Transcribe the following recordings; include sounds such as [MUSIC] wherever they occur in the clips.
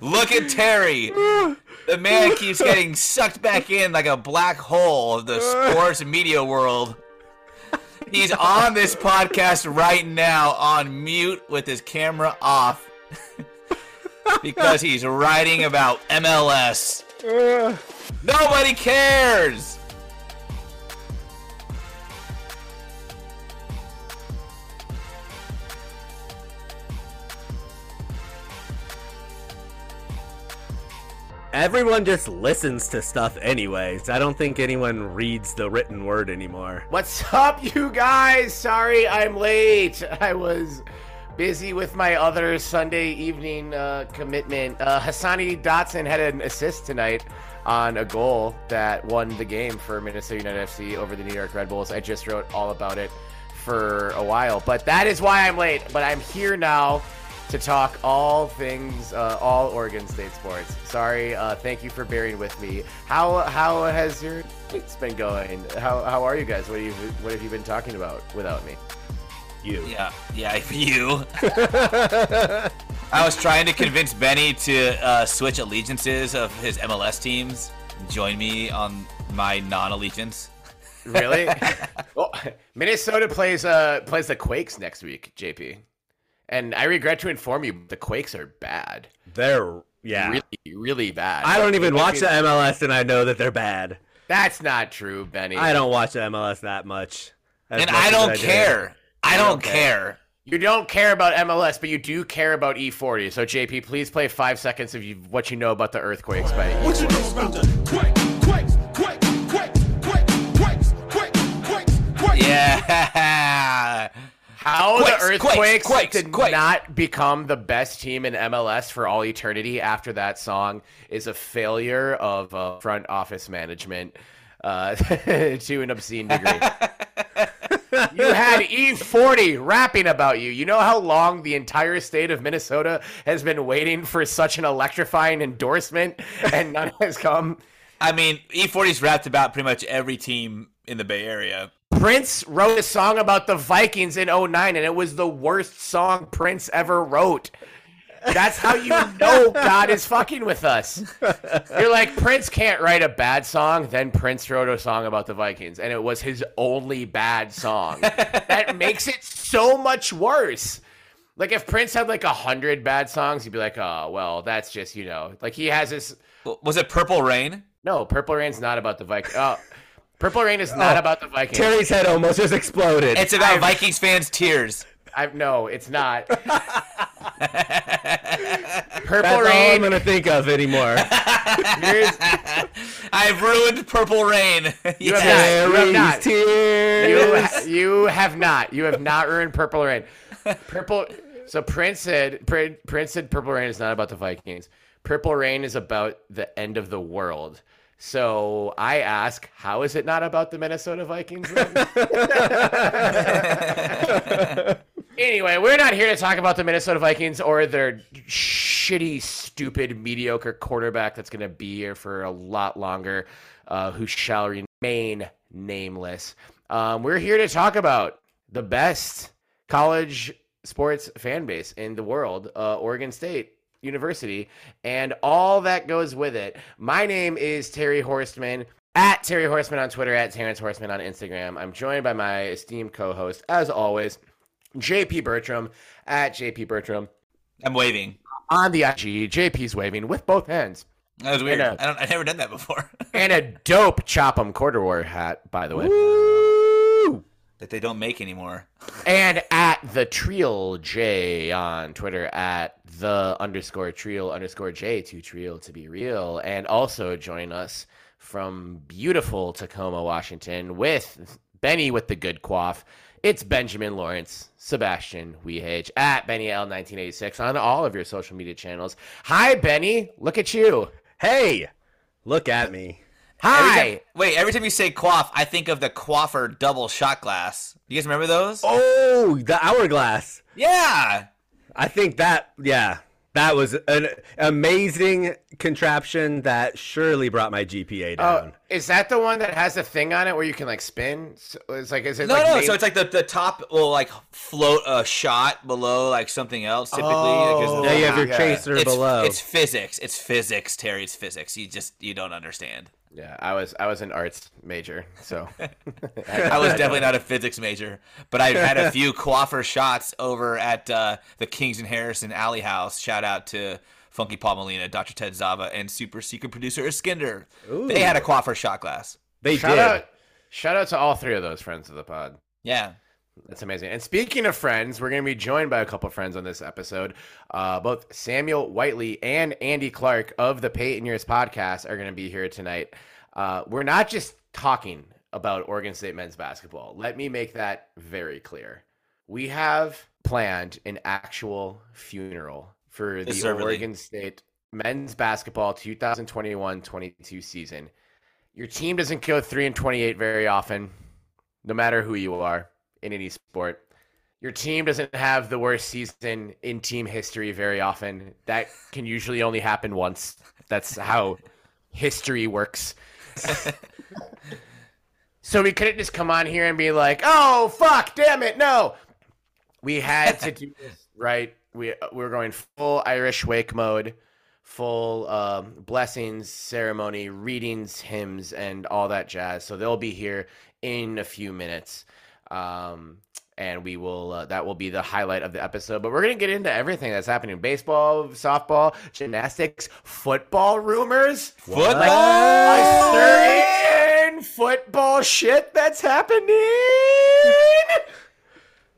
Look at Terry. The man keeps getting sucked back in like a black hole of the sports media world. He's on this podcast right now on mute with his camera off [LAUGHS] because he's writing about MLS. Nobody cares. Everyone just listens to stuff anyways. I don't think anyone reads the written word anymore. What's up, you guys? Sorry I'm late. I was busy with my other Sunday evening uh, commitment. Uh, Hassani Dotson had an assist tonight on a goal that won the game for Minnesota United FC over the New York Red Bulls. I just wrote all about it for a while, but that is why I'm late. But I'm here now to talk all things, uh, all Oregon State sports. Sorry, uh, thank you for bearing with me. How how has your week's been going? How how are you guys? What have you what have you been talking about without me? You. Yeah, yeah, [LAUGHS] you. [LAUGHS] I was trying to convince Benny to uh, switch allegiances of his MLS teams, join me on my non-allegiance. Really? [LAUGHS] well, Minnesota plays uh plays the Quakes next week, JP. And I regret to inform you, the Quakes are bad. They're yeah. Really, really bad. I don't even watch the MLS and I know that they're bad. That's not true, Benny. I don't watch the MLS that much. As and much I don't do. care. I don't don't care. care. You don't care about MLS, but you do care about E40. So, JP, please play five seconds of you, what you know about the earthquakes by What you know about the quake, quakes, quake, quake, quake, quakes, quake, quakes, quakes? Yeah. [LAUGHS] How Quakes, the Earthquakes quakes, did quakes. not become the best team in MLS for all eternity after that song is a failure of uh, front office management uh, [LAUGHS] to an obscene degree. [LAUGHS] you had E40 rapping about you. You know how long the entire state of Minnesota has been waiting for such an electrifying endorsement and none has come? I mean, E40's rapped about pretty much every team in the Bay Area. Prince wrote a song about the Vikings in 09 and it was the worst song Prince ever wrote. That's how you know [LAUGHS] God is fucking with us. You're like, Prince can't write a bad song. Then Prince wrote a song about the Vikings, and it was his only bad song. that makes it so much worse. Like, if Prince had like a hundred bad songs, you'd be like, oh, well, that's just, you know, like he has this. Was it Purple Rain? No, Purple Rain's not about the Vikings. Oh, Purple Rain is not Oh, about the Vikings. Terry's head almost just exploded. It's about I've- Vikings fans' tears. I no, it's not. [LAUGHS] Purple That's all I'm Rain. gonna think of anymore. [LAUGHS] I've ruined Purple Rain. You have not. You have not. Tears. you, you have not. You have not ruined Purple Rain. Purple. So Prince said. Prince said Purple Rain is not about the Vikings. Purple Rain is about the end of the world. So I ask, how is it not about the Minnesota Vikings? [LAUGHS] anyway, we're not here to talk about the Minnesota Vikings or their shitty, stupid, mediocre quarterback that's going to be here for a lot longer, uh, who shall remain nameless. Um, we're here to talk about the best college sports fan base in the world, uh, Oregon State. University and all that goes with it. My name is Terry Horstman at Terry Horstman on Twitter, at Terrence Horstman on Instagram. I'm joined by my esteemed co host, as always, JP Bertram at JP Bertram I'm waving. on the IG. JP's waving with both hands. That was weird. know. I don't. I've never done that before. And a dope Chop 'em war hat, by the way. Woo! That they don't make anymore. [LAUGHS] And at the Trial J on Twitter at the underscore Trial underscore J to Trial to be real. And also join us from beautiful Tacoma, Washington with Benny with the good quaff. It's Benjamin Lawrence, Sebastian Weehage at Benny L1986 on all of your social media channels. Hi, Benny. Look at you. Hey, look at me. Every Hi. time, wait, every time you say quaff, I think of the quaffer double shot glass. You guys remember those? Oh, the hourglass. Yeah. I think that. Yeah, That was an amazing contraption that surely brought my GPA Oh, down. is that the one that has a thing on it where you can like spin? So it's like, is it No, like no. made- So it's like the, the top will like float a shot below like something else typically. Oh. because yeah, you have oh, your yeah. chaser it's, below. It's physics. It's physics, Terry. It's physics. You just you don't understand. Yeah, I was I was an arts major, so [LAUGHS] I was definitely not a [LAUGHS] physics major, but I had a few quaffer shots over at uh, the Kings and Harrison Alley House. Shout out to Funky Paul Molina, Dr. Ted Zava, and super secret producer Iskinder. They had a quaffer shot glass. they shout did. out shout out to all three of those friends of the pod. Yeah. That's amazing. And speaking of friends, we're going to be joined by a couple friends on this episode. Uh, both Samuel Whiteley and Andy Clark of the Payton Years podcast are going to be here tonight. Uh, we're not just talking about Oregon State men's basketball. Let me make that very clear. We have planned an actual funeral for the Deservedly. Oregon State men's basketball 2021-22 season. Your team doesn't go 3 and 28 very often, no matter who you are in any sport. Your team doesn't have the worst season in team history very often. That can usually only happen once. That's how history works. so we couldn't just come on here and be like, "Oh fuck, damn it, no." We had to do this right. We we were going full Irish wake mode, full um, blessings ceremony, readings, hymns, and all that jazz. So they'll be here in a few minutes, um, and we will. Uh, that will be the highlight of the episode. But we're gonna get into everything that's happening: baseball, softball, gymnastics, football rumors, Football. like certain football shit that's happening. [LAUGHS]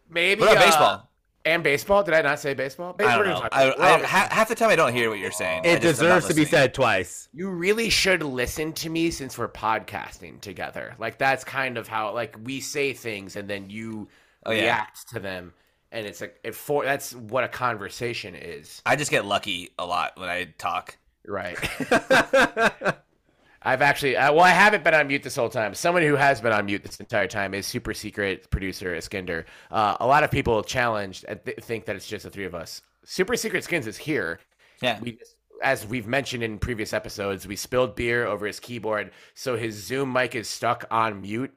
Maybe What about uh, baseball? And baseball. Did I not say baseball? I don't know. talk I, I, half the time I don't hear what you're saying. It just- deserves to be said twice. you really should listen to me since we're podcasting together. Like that's kind of how like we say things and then you Oh, yeah. react to them, and it's like it for that's what a conversation is, I just get lucky a lot when I talk. right? [LAUGHS] [LAUGHS] I've actually, uh, well, I haven't been on mute this whole time. Someone who has been on mute this entire time is super secret producer Iskinder. Uh, a lot of people challenged and th- think that it's just the three of us. Super secret skins is here. Yeah. we as we've mentioned in previous episodes, we spilled beer over his keyboard, so his Zoom mic is stuck on mute,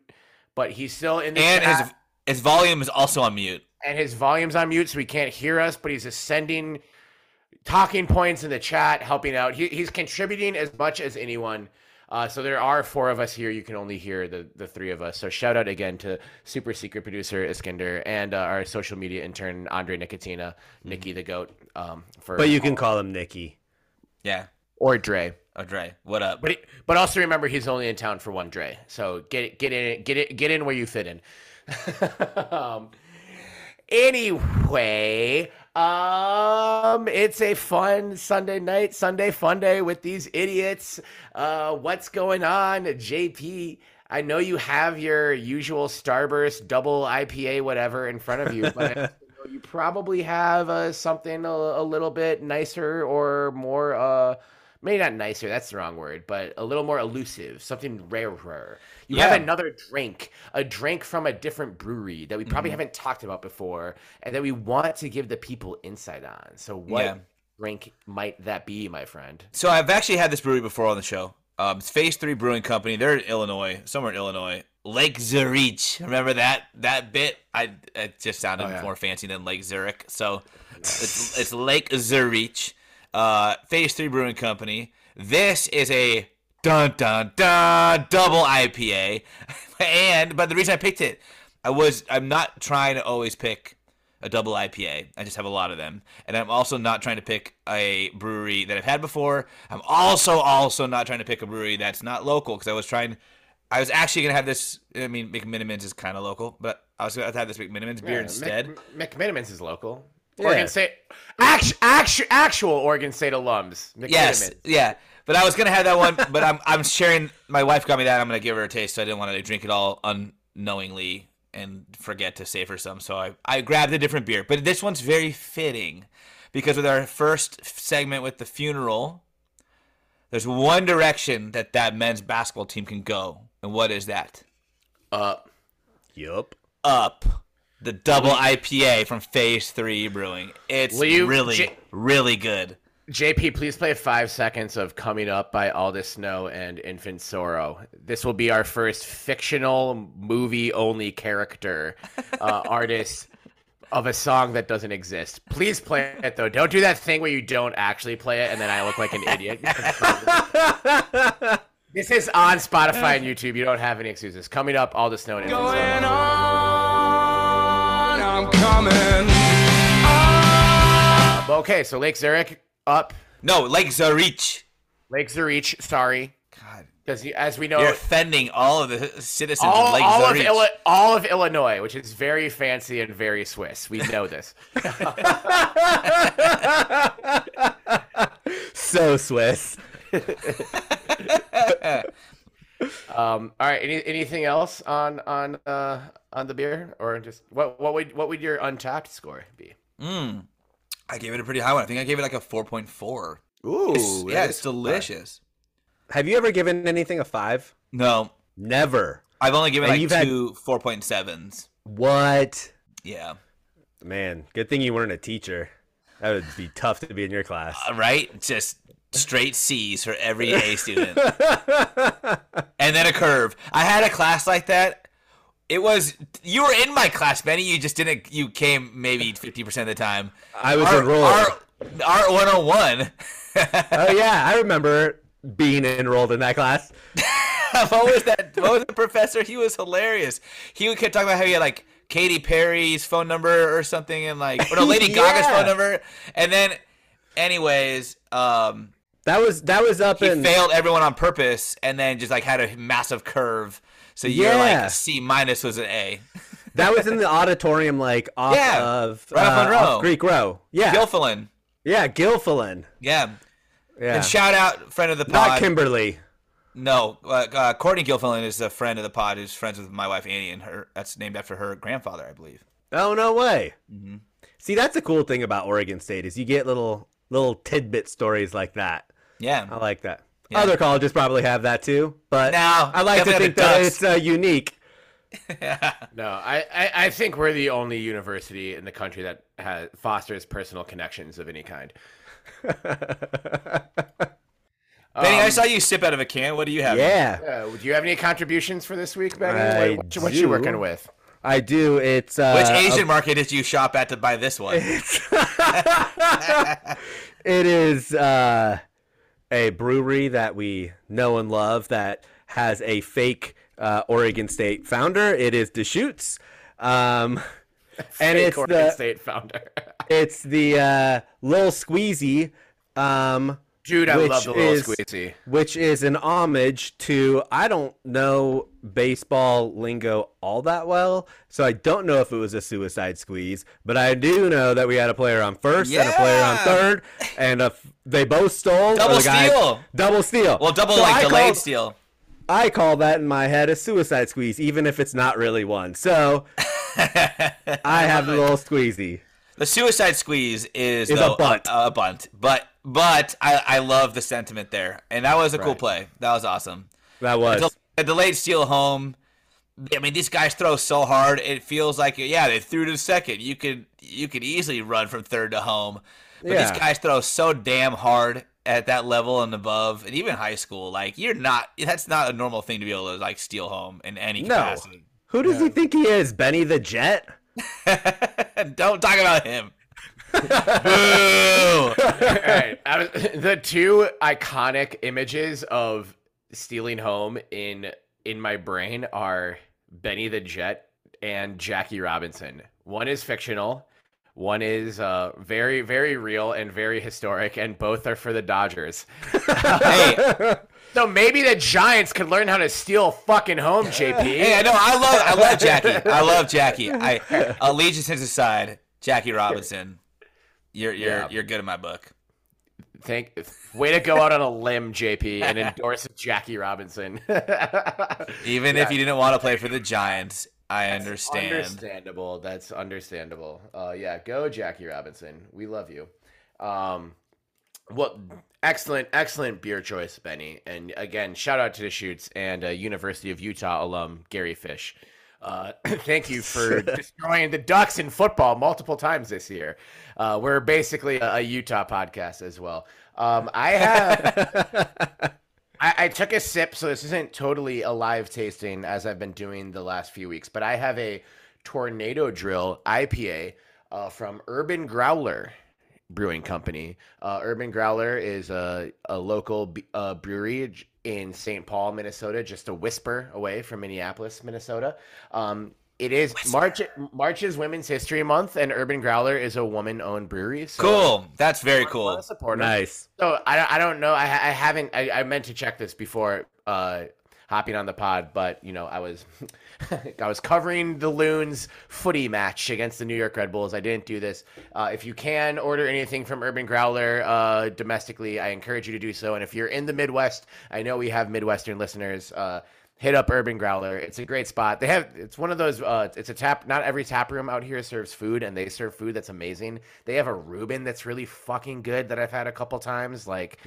but he's still in the and chat, his his volume is also on mute. and his volume's on mute, so he can't hear us. But he's just sending talking points in the chat, helping out. He, he's contributing as much as anyone. Uh, so there are four of us here. You can only hear the the three of us. So shout out again to super secret producer Iskinder and uh, our social media intern Andre Nicotina, Nikki the Goat. Um, for but you can call him Nikki. Yeah. or Dre. Oh, Dre, what up? But he, but also remember he's only in town for one Dre. So get get in get it get in where you fit in. [LAUGHS] um, anyway, um, it's a fun Sunday night, Sunday fun day with these idiots. Uh, what's going on, JP? I know you have your usual Starburst double IPA whatever in front of you, but [LAUGHS] you probably have uh, something a, a little bit nicer or more uh maybe not nicer that's the wrong word but a little more elusive something rarer you Yeah. have another drink a drink from a different brewery that we probably Mm-hmm. haven't talked about before and that we want to give the people insight on so what Yeah. drink might that be my friend So I've actually had this brewery before on the show. Um, it's Phase Three Brewing Company. They're in Illinois, somewhere in Illinois. Lake Zurich. Remember that that bit? I it just sounded Oh, yeah. more fancy than Lake Zurich. So [LAUGHS] it's it's Lake Zurich. Uh, Phase Three Brewing Company. This is a dun dun dun double IPA, [LAUGHS] and but the reason I picked it, I was I'm not trying to always pick a double IPA. I just have a lot of them. And I'm also not trying to pick a brewery that I've had before. I'm also also not trying to pick a brewery that's not local because I was trying I was actually going to have this I mean McMenamins is kind of local, but I was going to have this McMenamins beer Yeah, instead. Mc, McMenamins is local Yeah. Oregon State actual, actual, actual Oregon State alums Yes, McMenamins. yeah. But I was gonna have that one, but I'm I'm sharing. My wife got me that. I'm gonna give her a taste. So I didn't want to drink it all unknowingly and forget to save her some. So I I grabbed a different beer. But this one's very fitting because with our first segment with the funeral, there's one direction that that men's basketball team can go, and what is that? Up. Yup. Up. The double IPA from Phase Three Brewing. It's you- really, J- really good. JP, please play five seconds of Coming Up by Aldous Snow and Infant Sorrow. This will be our first fictional movie only character uh, [LAUGHS] artist of a song that doesn't exist. Please play it though. Don't do that thing where you don't actually play it and then I look like an idiot. [LAUGHS] this is on Spotify and YouTube. You don't have any excuses. Coming Up, Aldous Snow and Infant Sorrow. Going on, Okay, so Lake Zurich up. No, Lake Zurich. Lake Zurich, sorry. God, Because as we know, you're offending all of the citizens all, of Lake all of Zurich. All of Illinois, which is very fancy and very Swiss. We know this. [LAUGHS] [LAUGHS] So Swiss. [LAUGHS] Um, all right. Any, anything else on on uh, on the beer, or just what what would what would your Untappd score be? Mm. I gave it a pretty high one. I think I gave it like a 4.4. Ooh, It's- yeah, it's delicious. Have you ever given anything a five? No, Never. I've only given And like you've had- two 4.7s. What? Yeah. Man, good thing you weren't a teacher. That would be tough to be in your class. Uh, right? Just straight C's for every A student. and then a curve. I had a class like that. It was you were in my class, Benny. You just didn't. You came maybe fifty percent of the time. I was Art, enrolled. Art, Art 101. oh yeah, I remember being enrolled in that class. [LAUGHS] what was that? What was the professor? He was hilarious. He would keep talking about how he had like Katy Perry's phone number or something, and like or no, Lady [LAUGHS] Gaga's phone number. And then, anyways, um, That was that was up he in failed everyone on purpose, and then just like had a massive curve. So you're Yeah. like C minus was an A. [LAUGHS] that was in the auditorium, like off Yeah, of right uh, Monroe. off Greek Row. Yeah, Gilfillan. yeah, Gilfillan. Yeah. Yeah, And shout out friend of the pod. not. Kimberly. no, uh, uh, Courtney Gilfillan is a friend of the pod. Who's friends with my wife Annie, and her that's named after her grandfather, I believe. Oh no way. Mm-hmm. See, that's the cool thing about Oregon State is you get little little tidbit stories like that. Yeah. I like that. Yeah. Other colleges probably have that too, but No, I like to think that it's uh, unique. [LAUGHS] No, I, I, I think we're the only university in the country that has fosters personal connections of any kind. [LAUGHS] Benny, I Um, saw you sip out of a can. What do you have? Yeah, Uh, do you have any contributions for this week, Benny? I what, what, what you working with? I do. It's uh, Which a- Asian market did you shop at to buy this one? [LAUGHS] it is uh, a brewery that we know and love that has a fake uh, Oregon State founder. It is Deschutes. Um, [LAUGHS] and Fake it's Oregon the State founder. [LAUGHS] it's the uh, Lil Squeezy, um, Dude, I Which love the little is- squeezy. which is an homage to I don't know baseball lingo all that well, so I don't know if it was a suicide squeeze, but I do know that we had a player on first and a player on third, and a f- they both stole. Double the guy- steal. Double steal. Well, double So like I delayed called- steal. I call that in my head a suicide squeeze, even if it's not really one. So [LAUGHS] I have the little squeezy. The suicide squeeze is, Is a bunt. A, a bunt, but but I, I love the sentiment there, and that was a cool play. That was awesome. That was. Del- A delayed steal home. I mean, these guys throw so hard. It feels like yeah, they threw to second. You could you could easily run from third to home, but Yeah. these guys throw so damn hard at that level and above, and even high school. Like you're not. That's not a normal thing to be able to like steal home in any No. Who does he think he is? Benny the Jet? [LAUGHS] Don't talk about him. Boo! Was- [LAUGHS] the two iconic images of stealing home in in my brain are Benny the Jet and Jackie Robinson. One is fictional, one is uh, very very real and very historic, and both are for the Dodgers. [LAUGHS] hey, So maybe the Giants could learn how to steal fucking home, JP. Hey, I know. I love. I love Jackie. [LAUGHS] I love Jackie. I allegiances aside, Jackie Robinson. You're you're Yeah. you're good in my book. Thank, way to go out on a limb, JP, and endorse Jackie Robinson. [LAUGHS] Even if you didn't want to play for the Giants, I understand. Understandable. That's understandable. Uh, yeah, go Jackie Robinson. We love you. Um, well, excellent, excellent beer choice, Benny. And again, shout out to Deschutes and uh, University of Utah alum Gary Fish. Uh, [COUGHS] thank you for [LAUGHS] destroying the Ducks in football multiple times this year. Uh, we're basically a, a Utah podcast as well. Um, I have. [LAUGHS] I, I took a sip, so this isn't totally a live tasting as I've been doing the last few weeks, but I have a Tornado Drill IPA uh, from Urban Growler Brewing Company. Uh, Urban Growler is a, a local b- uh, brewery in St. Paul, Minnesota, just a whisper away from Minneapolis, Minnesota. Um, it is March. March is Women's History Month, and Urban Growler is a woman-owned brewery. So Cool. That's very I cool. wanna support 'em. Nice. So I, don't- I don't know. I, I haven't. I, I meant to check this before uh, hopping on the pod, but you know I was [LAUGHS] I was covering the Loons footy match against the New York Red Bulls. I didn't do this. Uh, if you can order anything from Urban Growler uh, domestically, I encourage you to do so. And if you're in the Midwest, I know we have Midwestern listeners. Uh, hit up Urban Growler. It's a great spot. They have it's one of those uh it's a tap not every tap room out here serves food and they serve food that's amazing. They have a Reuben that's really fucking good that I've had a couple times like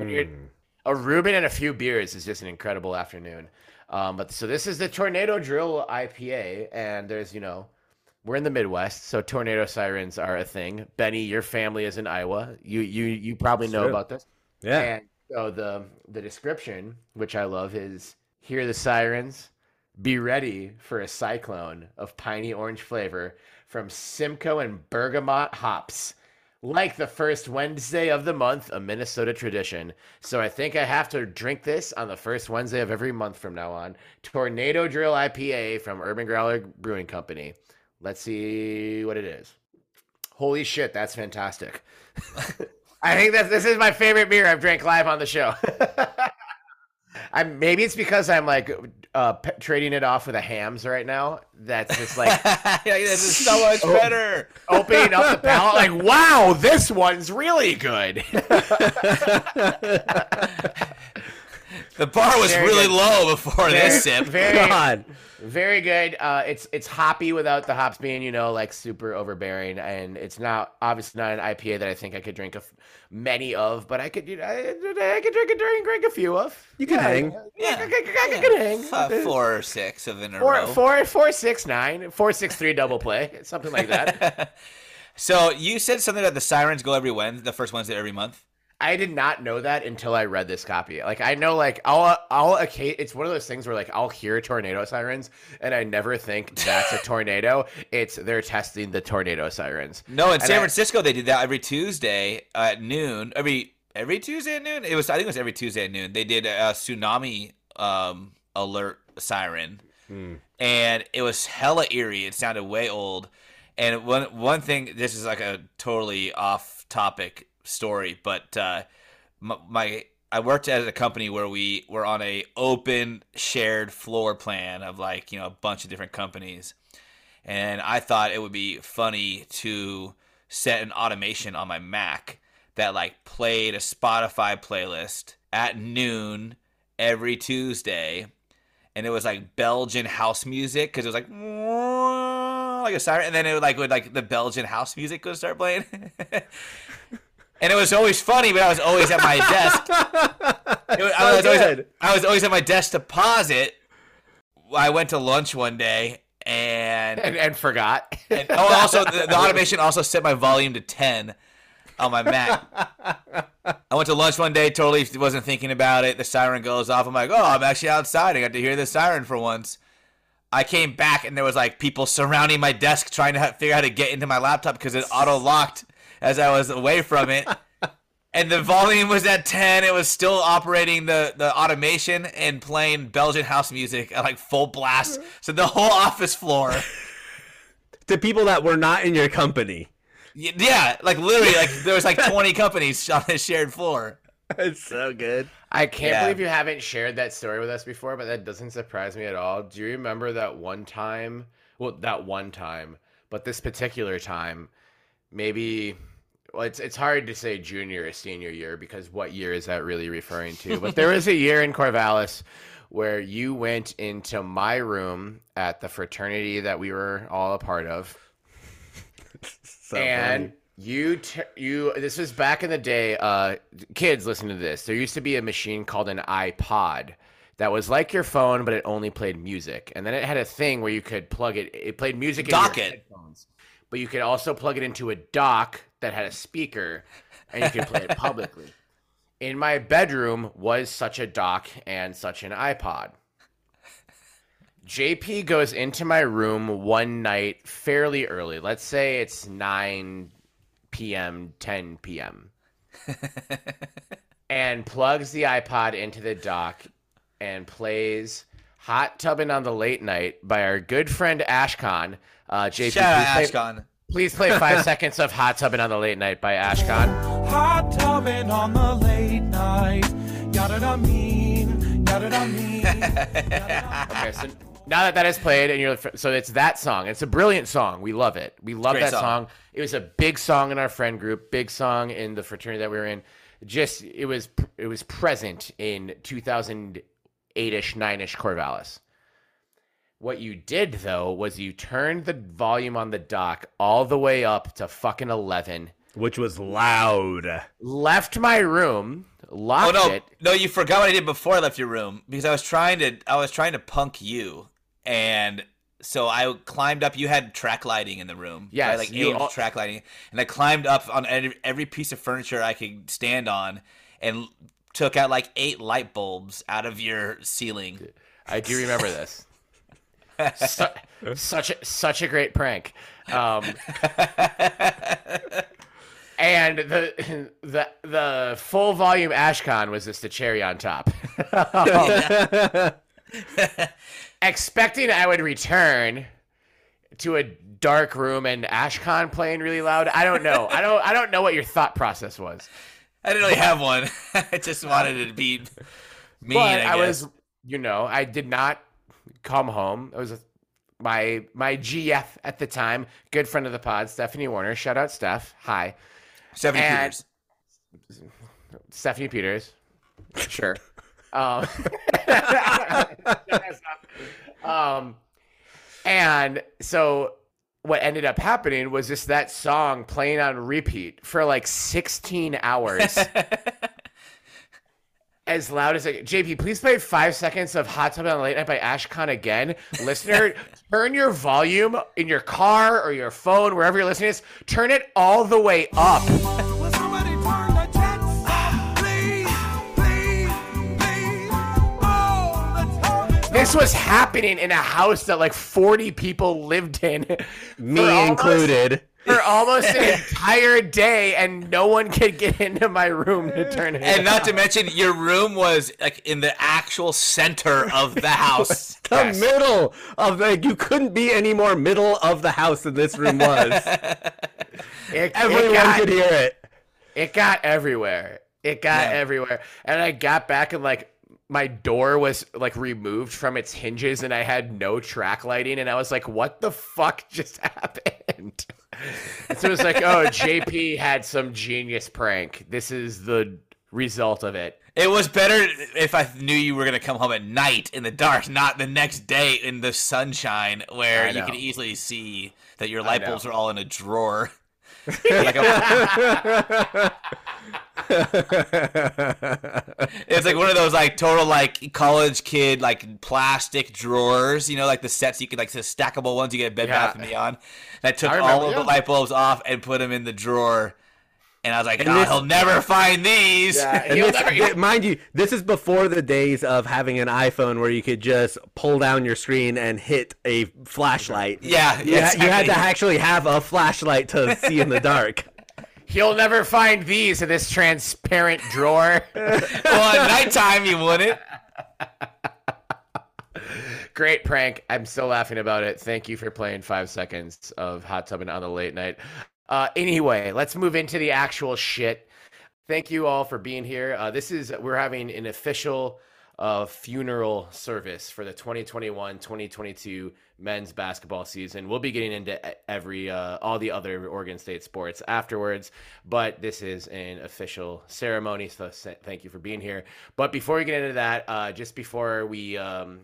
when you're- a Reuben and a few beers is just an incredible afternoon. Um but so this is the Tornado Drill IPA and there's you know we're in the Midwest, so tornado sirens are a thing. Benny, your family is in Iowa. You you you probably know True. about this. Yeah. And so the the description, which I love, is hear the sirens, be ready for a cyclone of piney orange flavor from Simcoe and Bergamot hops. Like the first Wednesday of the month, a Minnesota tradition. So I think I have to drink this on the first Wednesday of every month from now on. Tornado Drill IPA from Urban Growler Brewing Company. Let's see what it is. Holy shit, that's fantastic. [LAUGHS] I think that this is my favorite beer I've drank live on the show. [LAUGHS] I'm maybe it's because I'm like uh, p- trading it off with a Hamm's right now. That's just like [LAUGHS] this is so much better. opening up the palate. Like, [LAUGHS] wow, this one's really good. [LAUGHS] The bar was Very really good. low before this sip. very, [LAUGHS] God. very good. Uh, it's it's hoppy without the hops being you know like super overbearing, and it's not obviously not an IPA that I think I could drink a f- many of, but I could you know, I, I could drink a drink, drink a few of. You can hang. Yeah, I, could- I could hang. F- four or six of in a Four, row. four, four, six, nine, four, six, three, double play, something like that. [LAUGHS] So you said something about the sirens go every Wednesday, the first Wednesday every month. I did not know that until I read this copy. Like I know, like I'll, I'll, okay, it's one of those things where like I'll hear tornado sirens, and I never think that's a [LAUGHS] tornado. It's they're testing the tornado sirens. No, in And San I- Francisco they did that every Tuesday at noon. Every every Tuesday at noon. It was I think it was every Tuesday at noon. They did a tsunami um, alert siren, and it was hella eerie. It sounded way old. And one one thing, this is like a totally off topic story, but uh, my, my I worked at a company where we were on a open shared floor plan of like you know a bunch of different companies. And I thought it would be funny to set an automation on my Mac that like played a Spotify playlist at noon every Tuesday, and it was like Belgian house music because it was like like a siren, and then it would like would like the Belgian house music would start playing. [LAUGHS] And it was always funny, but I was always at my desk. [LAUGHS] Was- I, was always. I was always at my desk to pause it. I went to lunch one day, and And, and forgot. and oh, also the, the [LAUGHS] automation also set my volume to ten on my Mac. [LAUGHS] I went to lunch one day, totally wasn't thinking about it. The siren goes off. I'm like, oh, I'm actually outside. I got to hear the siren for once. I came back and there was like people surrounding my desk trying to ha- figure out how to get into my laptop because it auto locked as I was away from it. [LAUGHS] And the volume was at 10. It was still operating the, the automation and playing Belgian house music at like full blast. So the whole office floor [LAUGHS] To people that were not in your company. Yeah, like literally, like there was like [LAUGHS] 20 companies on this shared floor. It's so good. I can't Yeah. believe you haven't shared that story with us before, but that doesn't surprise me at all. Do you remember that one time? Well, that one time, but this particular time, maybe. Well, it's it's hard to say junior or senior year because what year is that really referring to? But there was a year in Corvallis where you went into my room at the fraternity that we were all a part of [LAUGHS] So and funny. you t- you this was back in the day uh kids listen to this there used to be a machine called an ipod that was like your phone, but it only played music. And then it had a thing where you could plug it. It played music in Dock your it. headphones, but you could also plug it into a dock that had a speaker, and you could play it publicly. In my bedroom was such a dock and such an iPod. JP goes into my room one night fairly early. Let's say it's 9 p.m., 10 p.m. [LAUGHS] and plugs the iPod into the dock and plays Hot Tubbing on the Late Night by our good friend Ashcon. Uh, JP, Shout out Ashcon. Please play five [LAUGHS] seconds of Hot Tubbing on the Late Night by Ashcon. Hot tubbing on the late night. Yada da mean, yada da mean. [LAUGHS] Okay, so now that that is played, and you're so it's that song. It's a brilliant song. We love it. We love great that song. song. It was a big song in our friend group, big song in the fraternity that we were in. Just it was it was present in 2008ish, 9ish Corvallis. What you did though was you turned the volume on the dock all the way up to fucking 11, which was loud. left my room, Oh locked no, it. no! You forgot what I did before I left your room because I was trying to, I was trying to punk you, and so I climbed up. You had track lighting in the room, Yes, right? like you aimed al- track lighting, and I climbed up on every, every piece of furniture I could stand on, and took out like eight light bulbs out of your ceiling. I do remember this. Su- such a, such a great prank. Um, and the the the full volume Ashcon was just the cherry on top. [LAUGHS] Expecting I would return to a dark room and Ashcon playing really loud. I don't know. I don't I don't know what your thought process was. I didn't really have one. [LAUGHS] I just wanted it to be mean. but I, I, was, you know, I did not come home. It was a, my my GF at the time, good friend of the pod, Stephanie Warner. Shout out, Steph. Hi, Stephanie and- Peters. Stephanie Peters. Sure. um, [LAUGHS] um, and so what ended up happening was just that song playing on repeat for like 16 hours. [LAUGHS] as loud as it. JP, please play five seconds of Hot Tub on the Late Night by Ashcon again. Listener, [LAUGHS] turn your volume in your car or your phone, wherever you're listening to this, turn it all the way up. Oh, the time is This was happening in a house that like 40 people lived in. Me for almost- included. For [LAUGHS] almost an entire day, and no one could get into my room to turn it. And up. not to mention, your room was like in the actual center of the [LAUGHS] house. The Yes. middle of like you couldn't be any more middle of the house than this room was. [LAUGHS] It- it Everyone got- could hear it. It got everywhere. It got Yeah. everywhere. And I got back and like my door was like removed from its hinges and I had no track lighting and I was like, what the fuck just happened? So it was like, oh, JP had some genius prank. This is the result of it. It was better if I knew you were gonna come home at night in the dark, not the next day in the sunshine, where you could easily see that your light bulbs are all in a drawer. Like a, it's like one of those like total like college kid like plastic drawers, you know, like the sets you could like the stackable ones you get at Bed Yeah. Bath and Beyond. And I took I remember, all of yeah. the light bulbs off and put them in the drawer. And I was like, And "Oh, this- he'll never find these. [LAUGHS] And He'll this, never- th- mind you, this is before the days of having an iPhone where you could just pull down your screen and hit a flashlight. Yeah, You, ha- you had to actually have a flashlight to [LAUGHS] see in the dark. He'll never find these in this transparent drawer. [LAUGHS] well, at nighttime you wouldn't. Great prank. I'm still laughing about it. Thank you for playing five seconds of Hot Tubbing on the late night. Uh, anyway, let's move into the actual shit. Thank you all for being here. Uh, this is we're having an official uh, funeral service for the 2021-2022 men's basketball season. We'll be getting into every uh, all the other Oregon State sports afterwards, but this is an official ceremony. So thank you for being here. But before we get into that, uh, just before we um,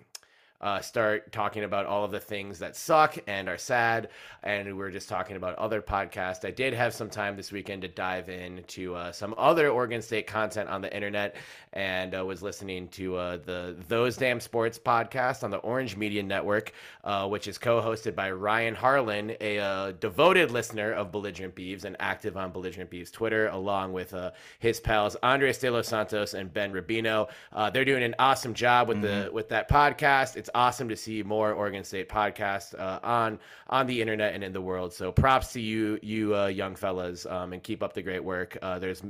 uh, start talking about all of the things that suck and are sad. And we were just talking about other podcasts. I did have some time this weekend to dive into uh, some other Oregon State content on the internet and uh, was listening to uh, the Those Damn Sports podcast on the Orange Media Network, uh, which is co hosted by Ryan Harlan, a uh, devoted listener of Belligerent Beavs and active on Belligerent Beavs Twitter, along with uh, his pals Andres De Los Santos and Ben Rubino. Uh, they're doing an awesome job with the with that podcast. It's awesome to see more Oregon State podcasts uh, on on the internet and in the world. So props to you, you uh, young fellas, um, and keep up the great work. Uh, there's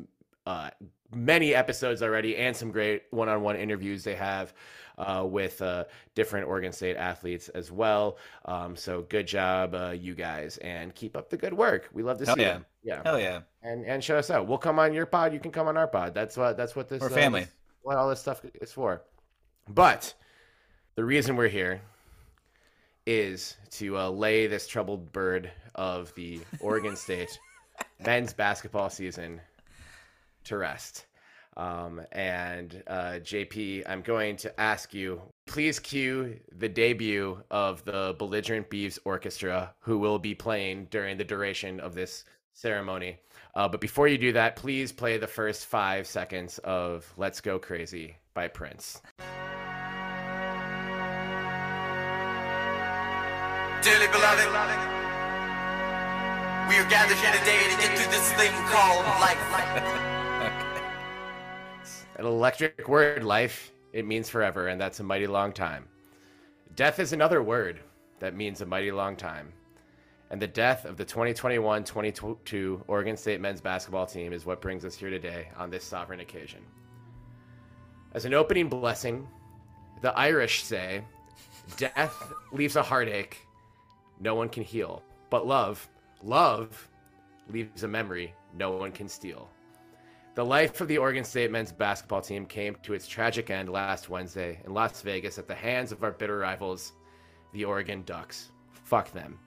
uh, many episodes already and some great one-on-one interviews they have uh, with uh, different Oregon State athletes as well. Um, so good job, uh, you guys, and keep up the good work. We love to Hell see yeah. them. Yeah, Hell yeah. and and show us out. We'll come on your pod. You can come on our pod. That's what that's what this We're family. what all this stuff is for. But the reason we're here is to uh, lay this troubled bird of the [LAUGHS] Oregon State men's basketball season to rest. Um, and uh, JP, I'm going to ask you, please cue the debut of the Belligerent Beavs Orchestra, who will be playing during the duration of this ceremony. Uh, but before you do that, please play the first five seconds of Let's Go Crazy by Prince. Dearly beloved, we are gathered here today to get through this thing called life. [LAUGHS] An electric word, life, it means forever, and that's a mighty long time. Death is another word that means a mighty long time. And the death of the 2021 22 Oregon State men's basketball team is what brings us here today on this sovereign occasion. As an opening blessing, the Irish say, Death leaves a heartache no one can heal. But love, love leaves a memory no one can steal. The life of the Oregon State men's basketball team came to its tragic end last Wednesday in Las Vegas at the hands of our bitter rivals, the Oregon Ducks. Fuck them.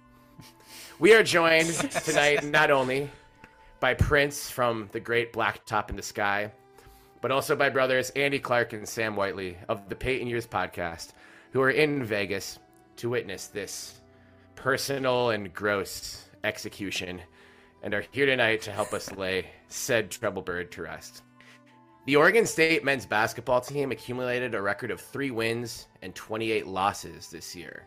We are joined [LAUGHS] tonight not only by Prince from the great Blacktop in the Sky, but also by brothers Andy Clark and Sam Whiteley of the Payton Years podcast, who are in Vegas to witness this personal and gross execution and are here tonight to help us lay said trouble bird to rest. The Oregon State men's basketball team accumulated a record of three wins and 28 losses this year.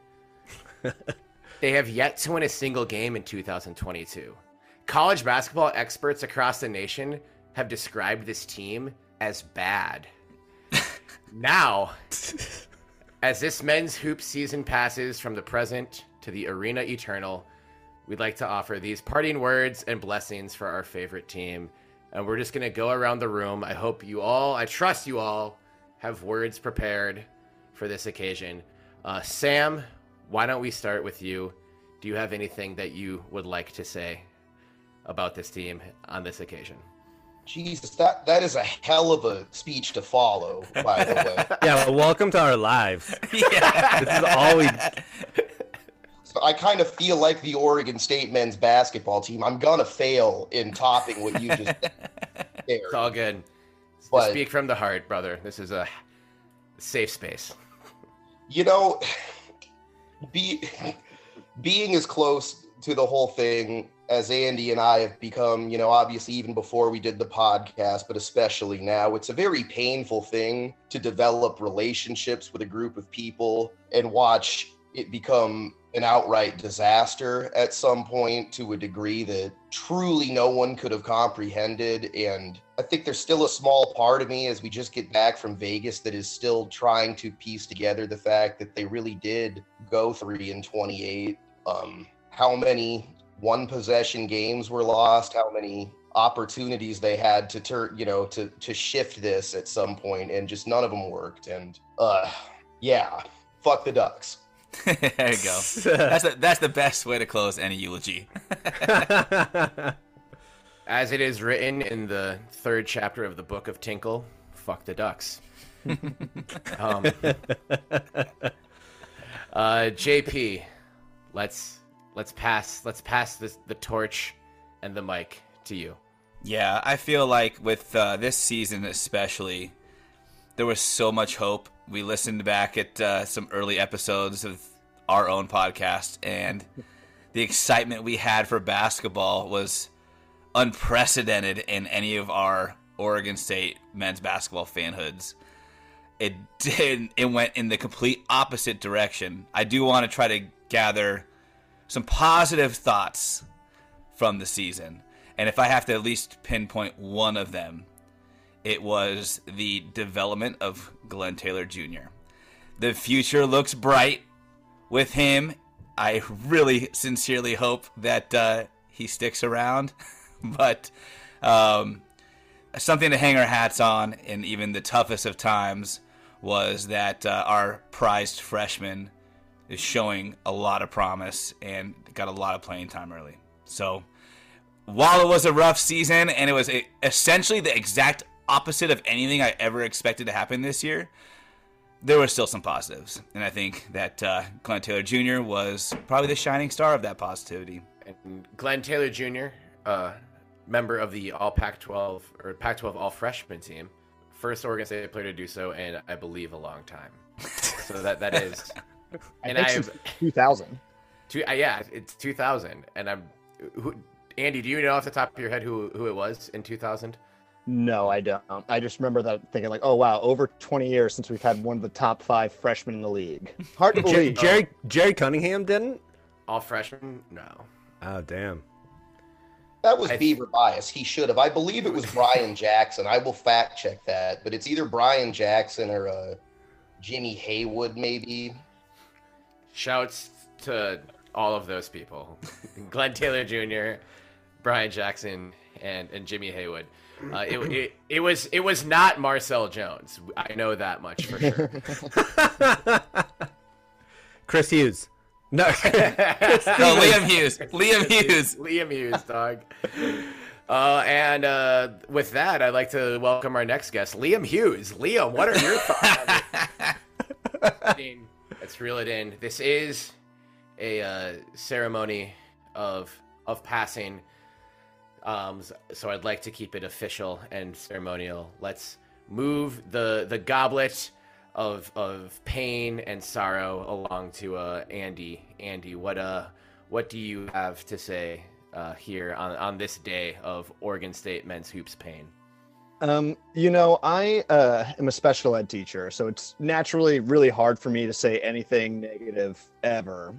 [LAUGHS] they have yet to win a single game in 2022. College basketball experts across the nation have described this team as bad. [LAUGHS] now, [LAUGHS] as this men's hoop season passes from the present to the arena eternal, we'd like to offer these parting words and blessings for our favorite team. And we're just going to go around the room. I hope you all, I trust you all, have words prepared for this occasion. Uh, Sam, why don't we start with you? Do you have anything that you would like to say about this team on this occasion? Jesus, that that is a hell of a speech to follow. By the way, [LAUGHS] Yeah, well, welcome to our lives. [LAUGHS] Yeah. This is all we. I kind of feel like the Oregon State men's basketball team. I'm gonna fail in topping what you just. [LAUGHS] It's all good. But- Speak from the heart, brother. This is a safe space. You know, be being as close to the whole thing as Andy and I have become, you know, obviously even before we did the podcast, but especially now, it's a very painful thing to develop relationships with a group of people and watch it become an outright disaster at some point to a degree that truly no one could have comprehended. And I think there's still a small part of me as we just get back from Vegas that is still trying to piece together the fact that they really did go three and 28. Um, how many one possession games were lost? How many opportunities they had to turn, you know, to to shift this at some point, and just none of them worked. And uh, yeah, fuck the Ducks. There you go. That's the that's the best way to close any eulogy. [LAUGHS] As it is written in the third chapter of the Book of Tinkle, fuck the ducks. [LAUGHS] um, uh, JP, let's let's pass let's pass this, the torch and the mic to you. Yeah, I feel like with uh, this season especially, there was so much hope. We listened back at uh, some early episodes of our own podcast, and the excitement we had for basketball was unprecedented in any of our Oregon State men's basketball fanhoods. It did. It went in the complete opposite direction. I do want to try to gather some positive thoughts from the season, and if I have to at least pinpoint one of them, it was the development of Glenn Taylor Jr. The future looks bright with him. I really sincerely hope that uh, he sticks around, [LAUGHS] but um, something to hang our hats on in even the toughest of times was that uh, our prized freshman is showing a lot of promise and got a lot of playing time early. So while it was a rough season and it was a, essentially the exact opposite of anything I ever expected to happen this year, there were still some positives. And I think that uh, Glenn Taylor Jr. was probably the shining star of that positivity. And Glenn Taylor Jr., uh, member of the All Pac-12 or Pac-12 All Freshman team, first Oregon State player to do so, in I believe a long time. so that that is, [LAUGHS] I and think I since have 2000. two. Uh, yeah, it's 2000, and I'm. Who, Andy, do you know off the top of your head who who it was in 2000? No, I don't. I just remember that thinking like, oh wow, over 20 years since we've had one of the top five freshmen in the league. Hard to believe. Jerry Jerry Cunningham didn't. All freshmen? No. Oh damn. That was I- Beaver bias. He should have. I believe it was Brian Jackson. I will fact check that, but it's either Brian Jackson or uh, Jimmy Haywood, maybe. Shouts to all of those people: [LAUGHS] Glenn Taylor Jr., Brian Jackson, and and Jimmy Haywood. Uh, it, it it was it was not Marcel Jones. I know that much for sure. [LAUGHS] Chris Hughes. No. [LAUGHS] No, Liam Hughes. Liam Hughes. Liam Hughes, dog. Uh, and uh, with that, I'd like to welcome our next guest, Liam Hughes. Liam, what are your thoughts? on? Let's reel it in. This is a uh, ceremony of of passing. Um, so I'd like to keep it official and ceremonial. Let's move the the goblet of of pain and sorrow along to uh, Andy. Andy, what uh what do you have to say uh, here on on this day of Oregon State men's hoops pain? Um, you know, I uh, am a special ed teacher, so it's naturally really hard for me to say anything negative ever.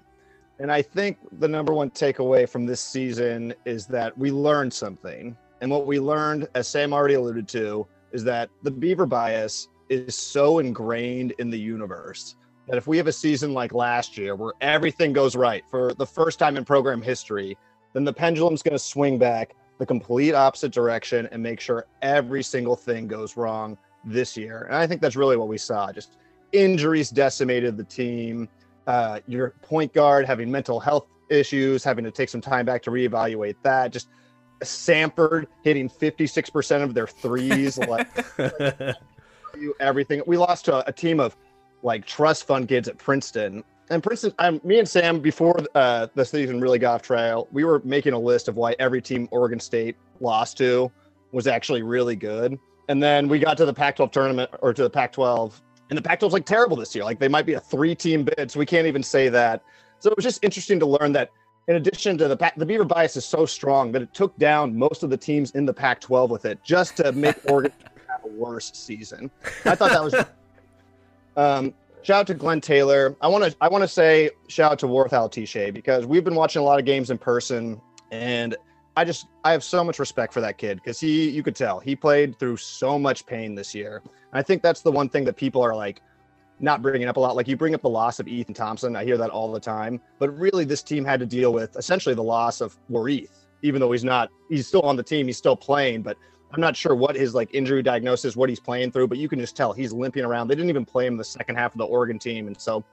And I think the number one takeaway from this season is that we learned something. And what we learned, as Sam already alluded to, is that the beaver bias is so ingrained in the universe that if we have a season like last year where everything goes right for the first time in program history, then the pendulum's going to swing back the complete opposite direction and make sure every single thing goes wrong this year. And I think that's really what we saw. Just injuries decimated the team. Uh, your point guard having mental health issues, having to take some time back to reevaluate that. Just Samford hitting 56% of their threes, [LAUGHS] like everything. We lost to a, a team of like trust fund kids at Princeton. And Princeton, I'm, me and Sam, before uh, the season really got off trail, we were making a list of why every team Oregon State lost to was actually really good. And then we got to the Pac 12 tournament or to the Pac 12, and the Pac 12's like terrible this year. Like they might be a three team bid, so we can't even say that. So it was just interesting to learn that in addition to the the Beaver bias is so strong that it took down most of the teams in the Pac 12 with it just to make Oregon [LAUGHS] have a worse season. I thought that was. [LAUGHS] Um, shout out to Glenn Taylor. I want to I want to say shout out to Warith Alatishe because we've been watching a lot of games in person, and I just I have so much respect for that kid because he you could tell he played through so much pain this year. And I think that's the one thing that people are like not bringing up a lot. Like you bring up the loss of Ethan Thompson, I hear that all the time, but really this team had to deal with essentially the loss of Warith, even though he's not he's still on the team, he's still playing, but I'm not sure what his like injury diagnosis, what he's playing through, but you can just tell he's limping around. They didn't even play him the second half of the Oregon team, and so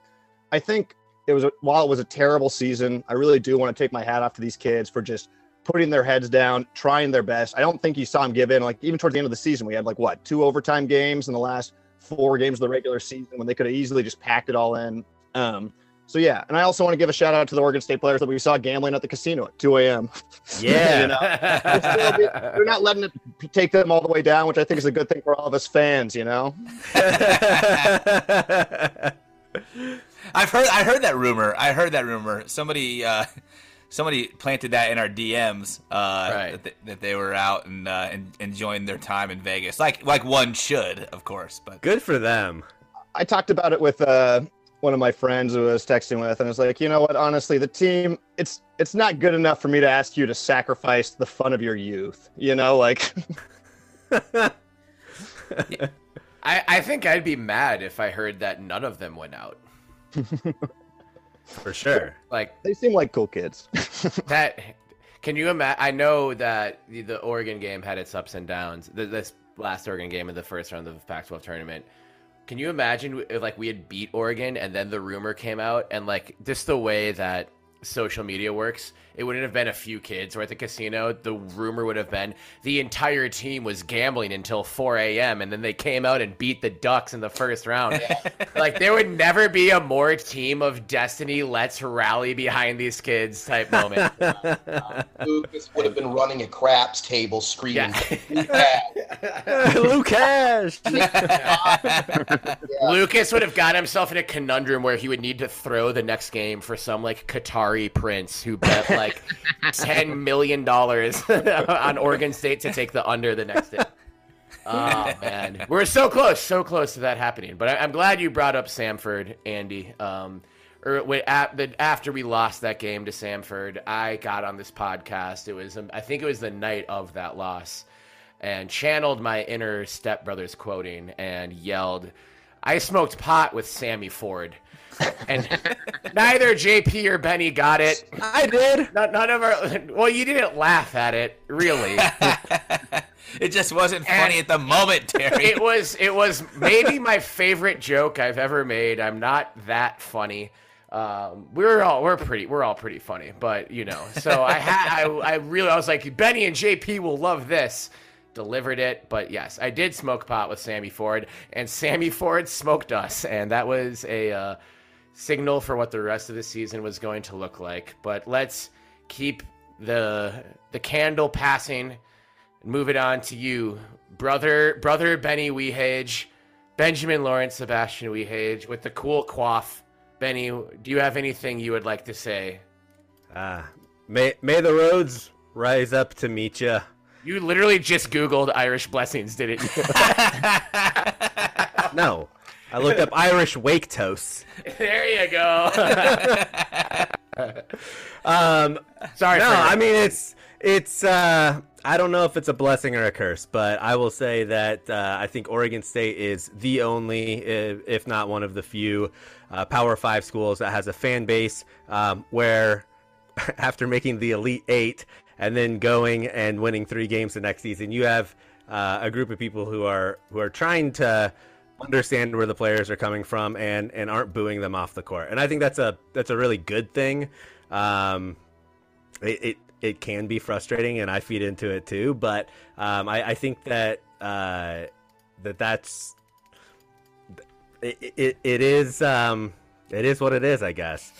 I think it was a, while it was a terrible season. I really do want to take my hat off to these kids for just putting their heads down, trying their best. I don't think you saw them give in. Like even towards the end of the season, we had like what two overtime games in the last four games of the regular season when they could have easily just packed it all in. Um, So yeah, and I also want to give a shout out to the Oregon State players that we saw gambling at the casino at 2 a.m. [LAUGHS] Yeah. You know? They're They're not letting it take them all the way down, which I think is a good thing for all of us fans. You know. [LAUGHS] I've heard I heard that rumor. I heard that rumor. Somebody uh, somebody planted that in our DMs uh, Right. that, they, that they were out and, uh, and enjoying their time in Vegas, like like one should, of course. But Good for them. I talked about it with uh, one of my friends who I was texting with, and I was like, you know what? Honestly, the team it's it's not good enough for me to ask you to sacrifice the fun of your youth. You know, like [LAUGHS] I, I think I'd be mad if I heard that none of them went out. [LAUGHS] For sure. Like they seem like cool kids. [LAUGHS] that. Can you imagine? I know that the, the Oregon game had its ups and downs. Th- This last Oregon game in the first round of the Pac-12 tournament. Can you imagine if like we had beat Oregon and then the rumor came out and like just the way that social media works, it wouldn't have been a few kids. Or at the casino, the rumor would have been the entire team was gambling until 4 a.m. and then they came out and beat the Ducks in the first round. [LAUGHS] like there would never be a more team of destiny. Let's rally behind these kids type moment. [LAUGHS] Lucas would have been running a craps table screaming. Yeah. Lukash. [LAUGHS] Lucas would have got himself in a conundrum where he would need to throw the next game for some like Prince who bet like [LAUGHS] ten million dollars [LAUGHS] on Oregon State to take the under the next day. Oh man, we're so close, so close to that happening. But I, I'm glad you brought up Samford, Andy. Um, or the, after we lost that game to Samford, I got on this podcast. It was, um, I think it was the night of that loss, and channeled my inner stepbrothers quoting and yelled, "I smoked pot with Sammy Ford," [LAUGHS] and [LAUGHS] neither JP or Benny got it. I did. Not, none of our. Well, you didn't laugh at it, really. [LAUGHS] it just wasn't funny And- at the moment, Terry. it was it was maybe my favorite joke I've ever made. I'm not that funny. Um, we're all we're pretty we're all pretty funny, but you know. So I had I, I really I was like Benny and JP will love this. Delivered it, but yes, I did smoke pot with Sammy Ford, and Sammy Ford smoked us, and that was a uh, signal for what the rest of the season was going to look like. But let's keep the the candle passing and move it on to you, brother, brother Benny Wehage, Benjamin Lawrence, Sebastian Wehage, with the cool quaff. Benny, do you have anything you would like to say? Uh, may may the roads rise up to meet you. You literally just Googled Irish blessings, didn't you? [LAUGHS] No, I looked up Irish wake toasts. [LAUGHS] there you go. [LAUGHS] Um, Sorry. no, I mean it's it's. Uh, I don't know if it's a blessing or a curse, but I will say that uh, I think Oregon State is the only, if, if not one of the few, uh, Power Five schools that has a fan base um, where, [LAUGHS] after making the Elite Eight and then going and winning three games the next season, you have uh, a group of people who are who are trying to understand where the players are coming from and and aren't booing them off the court. And I think that's a that's a really good thing. Um, it, it it can be frustrating, and I feed into it too. But um, I, I think that uh, that that's it, it, it is um, it is what it is. I guess.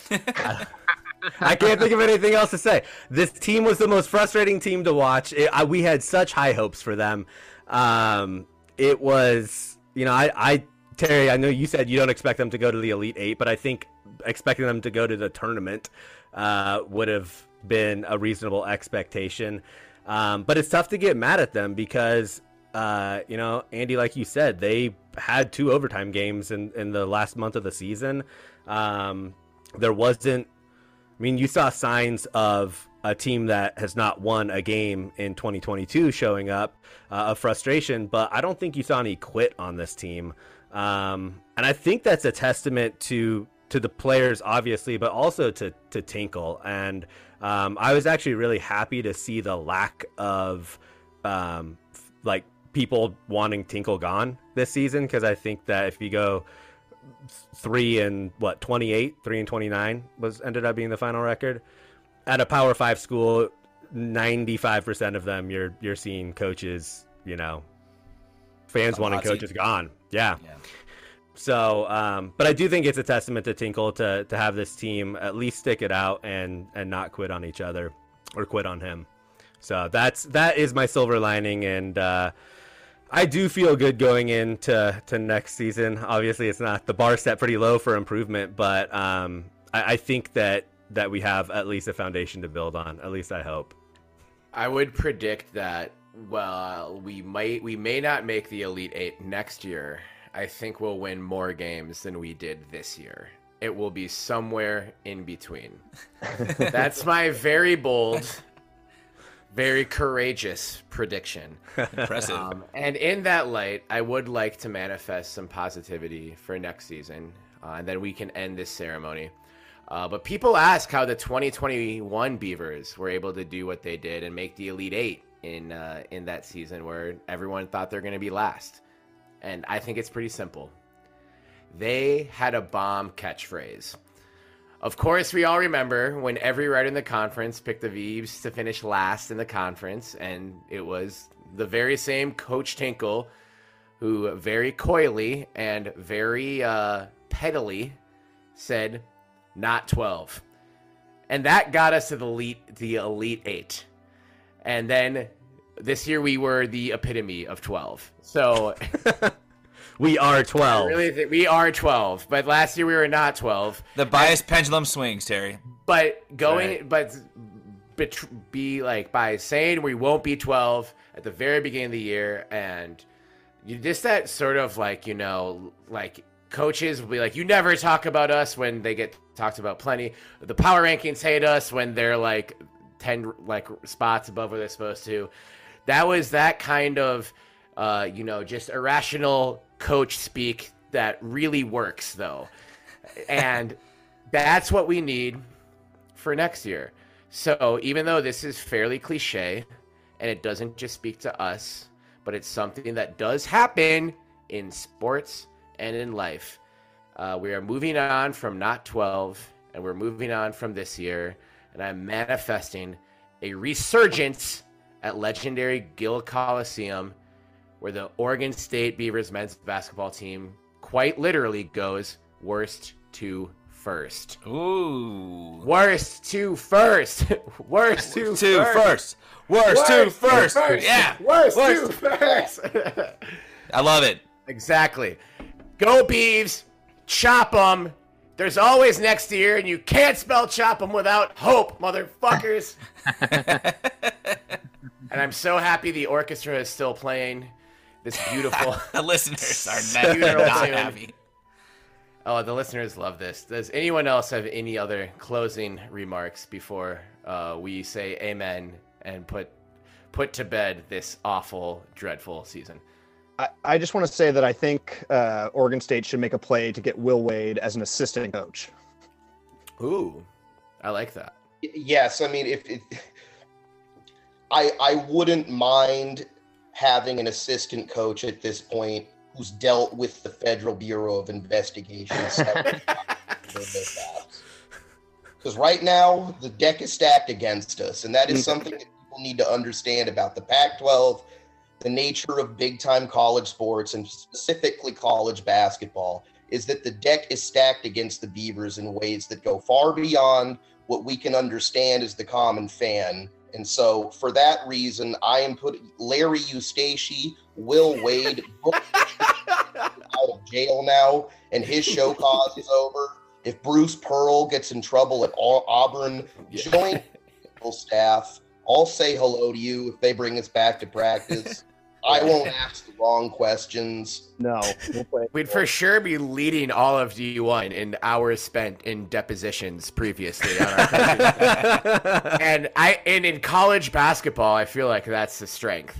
I [LAUGHS] can't think of anything else to say. This team was the most frustrating team to watch. It, I, we had such high hopes for them. Um, it was, you know, I, I, Terry, I know you said you don't expect them to go to the Elite Eight, but I think expecting them to go to the tournament uh, would have been a reasonable expectation. Um, but it's tough to get mad at them because, uh, you know, Andy, like you said, they had two overtime games in, in the last month of the season. Um, there wasn't I mean, you saw signs of a team that has not won a game in 2022 showing up uh, of frustration, but I don't think you saw any quit on this team. Um, and I think that's a testament to to the players, obviously, but also to to Tinkle. And um, I was actually really happy to see the lack of um, f- like people wanting Tinkle gone this season because I think that if you go three and what 28 three and 29 was ended up being the final record at a power five school 95% of them you're you're seeing coaches you know fans wanting coaches gone yeah Yeah. So, um, but I do think it's a testament to Tinkle to to have this team at least stick it out and and not quit on each other or quit on him. So that's that is my silver lining, and uh, I do feel good going into to next season. Obviously, it's not the bar set pretty low for improvement, but um, I, I think that that we have at least a foundation to build on. At least I hope. I would predict that well, we might we may not make the Elite 8 next year. I think we'll win more games than we did this year. It will be somewhere in between. [LAUGHS] That's my very bold, very courageous prediction. Impressive. Um, and in that light, I would like to manifest some positivity for next season, uh, and then we can end this ceremony. Uh, but people ask how the 2021 Beavers were able to do what they did and make the Elite Eight in uh, in that season, where everyone thought they're going to be last. And I think it's pretty simple. They had a bomb catchphrase. Of course, we all remember when every writer in the conference picked the Beavs to finish last in the conference, and it was the very same Coach Tinkle who very coyly and very uh, pettily said, "Not 12," and that got us to the elite, the elite eight. And then this year we were the epitome of 12. So [LAUGHS] We are twelve. really think we are 12, but last year we were not 12. the biased pendulum swings, Terry. But going, Right. but bet- be like by saying we won't be 12 at the very beginning of the year, and you just that sort of like you know like coaches will be like you never talk about us when they get talked about plenty. The power rankings hate us when they're like 10 like spots above where they're supposed to. That was that kind of uh, you know just irrational coach speak that really works though, and [LAUGHS] that's what we need for next year. So even though this is fairly cliche and it doesn't just speak to us, but it's something that does happen in sports and in life, uh, we are moving on from not 12 and we're moving on from this year. And I'm manifesting a resurgence at legendary Gill Coliseum where the Oregon State Beavers men's basketball team quite literally goes worst to first. Ooh. Worst to first. [LAUGHS] Worst to Two first. first. Worst to first, Yeah. Worst, Worst. to first. [LAUGHS] I love it. exactly. Go Beavs. Chop them. There's always next year, and you can't spell chop them without hope, motherfuckers. [LAUGHS] and I'm so happy the orchestra is still playing this beautiful. [LAUGHS] The listeners are [LAUGHS] not, not happy. Oh, the listeners love this. Does anyone else have any other closing remarks before uh, we say amen and put put to bed this awful, dreadful season? I, I just want to say that I think uh, Oregon State should make a play to get Will Wade as an assistant coach. Ooh, I like that. yes i mean if it i i wouldn't mind having an assistant coach at this point who's dealt with the federal bureau of investigation [LAUGHS] because right now the deck is stacked against us and that is something that people need to understand about the pac 12 the nature of big time college sports and specifically college basketball is that the deck is stacked against the beavers in ways that go far beyond what we can understand as the common fan. And so, for that reason, I am putting Larry Eustachy, Will Wade [LAUGHS] out of jail now, and his show cause is over. If Bruce Pearl gets in trouble at Au- Auburn, join staff. I'll say hello to you if they bring us back to practice. [LAUGHS] I [LAUGHS] won't ask the wrong questions. No, we'll [LAUGHS] we'd for sure be leading all of D1 in hours spent in depositions previously on our coaches. [LAUGHS] and I and in college basketball, I feel like that's the strength.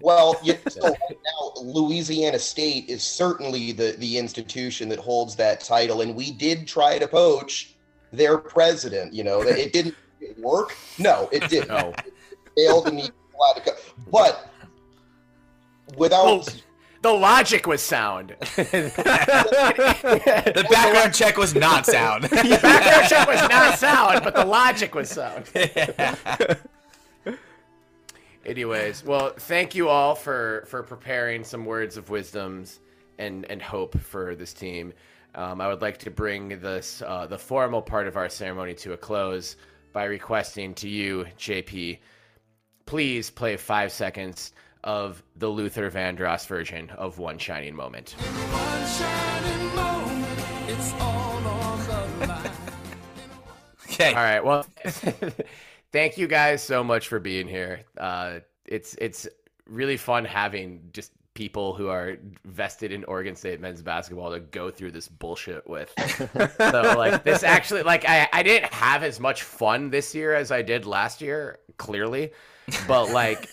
Well, you, so right now, Louisiana State is certainly the, the institution that holds that title, and we did try to poach their president. You know, it didn't work. No, it didn't. No. It failed, and he allowed to go. But without Well, the logic was sound. [LAUGHS] The background check was not sound. [LAUGHS] The background check was not sound, but the logic was sound. [LAUGHS] Anyways, well, thank you all for for preparing some words of wisdoms and and hope for this team. Um, I would like to bring this uh, the formal part of our ceremony to a close by requesting to you, JP, please play five seconds of the Luther Vandross version of One Shining Moment. One shining moment, it's all on the. Okay. All right. Well, [LAUGHS] thank you guys so much for being here. Uh, it's it's really fun having just people who are vested in Oregon State men's basketball to go through this bullshit with. [LAUGHS] so like this actually like I I didn't have as much fun this year as I did last year, clearly. But like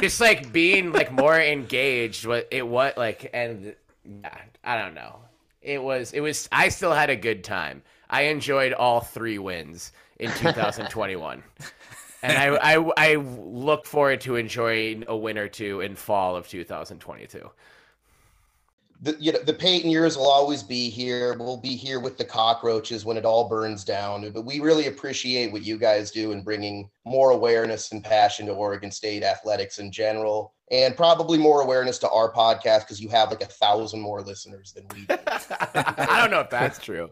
just like being like more engaged with it what like and yeah, I don't know. It was it was I still had a good time. I enjoyed all three wins in 2021. [LAUGHS] and I, I I look forward to enjoying a win or two in fall of 2022. The you know the Payton years will always be here. We'll be here with the cockroaches when it all burns down. But we really appreciate what you guys do in bringing more awareness and passion to Oregon State athletics in general, and probably more awareness to our podcast because you have like a thousand more listeners than we do. [LAUGHS] I don't know if that's true.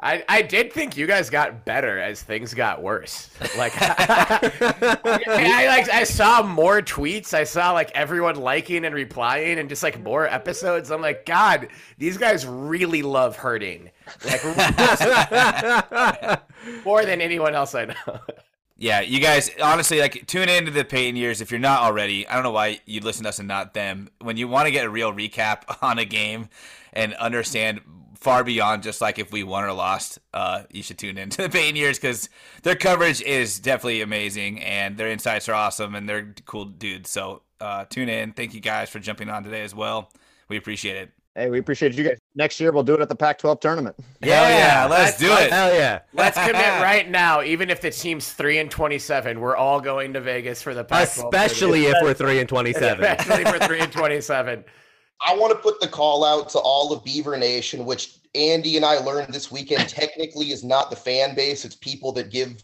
I, I did think you guys got better as things got worse. Like I, [LAUGHS] [LAUGHS] I like I saw more tweets. I saw like everyone liking and replying and just like more episodes. I'm like, God, these guys really love hurting. Like [LAUGHS] more than anyone else I know. Yeah, you guys honestly like tune into the Payton years if you're not already. I don't know why you'd listen to us and not them. When you want to get a real recap on a game and understand far beyond just like if we won or lost, uh, you should tune into the Payton years because their coverage is definitely amazing and their insights are awesome and they're cool dudes. So uh, tune in. Thank you guys for jumping on today as well. We appreciate it. Hey, we appreciate you guys. Next year we'll do it at the Pac-12 tournament. Hell yeah, let's that's- do it. Hell yeah. [LAUGHS] Let's commit right now, even if the team's three and twenty-seven, we're all going to Vegas for the Pac-12 Especially if we're three and twenty-seven. especially for three and twenty-seven. I want to put the call out to all of Beaver Nation, which Andy and I learned this weekend [LAUGHS] technically is not the fan base. It's people that give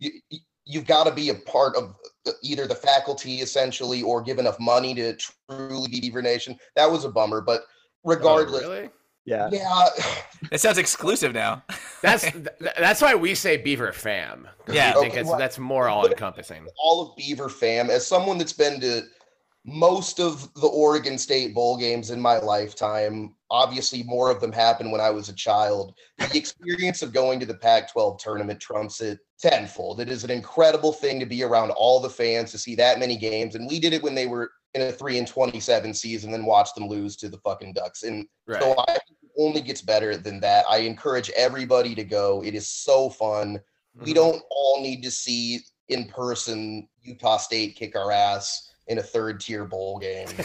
you, you- you've got to be a part of either the faculty essentially or give enough money to truly be Beaver Nation. That was a bummer, but oh, regardless, Oh, really? Yeah. yeah, [LAUGHS] It sounds exclusive now. [LAUGHS] That's that's why we say Beaver Fam. Yeah. I think Okay, it's, well- that's more all encompassing. all of Beaver fam, as someone that's been to most of the Oregon State bowl games in my lifetime, obviously more of them happened when I was a child. The [LAUGHS] experience of going to the Pac 12 tournament trumps it tenfold. It is an incredible thing to be around all the fans to see that many games. And we did it when they were in a 3 and 27 season, then watch them lose to the fucking Ducks. And Right. so I only gets better than that. I encourage everybody to go. It is so fun. We Mhm. don't all need to see in person Utah State kick our ass in a third tier bowl game. [LAUGHS]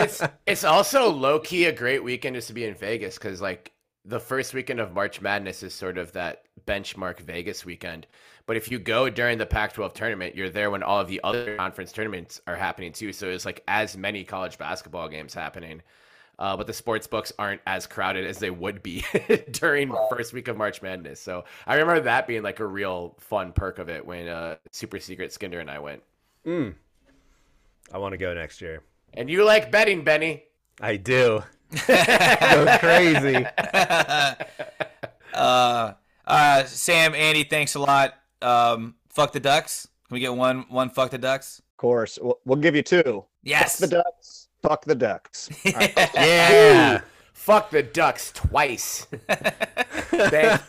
it's [LAUGHS] it's also low key a great weekend just to be in Vegas because like the first weekend of March Madness is sort of that benchmark Vegas weekend. But if you go during the Pac-12 tournament, you're there when all of the other conference tournaments are happening too. So it's like as many college basketball games happening. Uh, but the sports books aren't as crowded as they would be [LAUGHS] during the first week of March Madness. So I remember that being like a real fun perk of it when uh, Super Secret Skinder and I went. Mm. I want to go next year. And you like betting, Benny? I do. [LAUGHS] Go crazy. [LAUGHS] uh, uh, Sam, Andy, thanks a lot. Um, fuck the ducks. Can we get one? One fuck the ducks. Of course. We'll, we'll give you two. Yes. Fuck the ducks. Fuck the ducks. [LAUGHS] All right. Yeah. Fuck the Ducks twice. thank,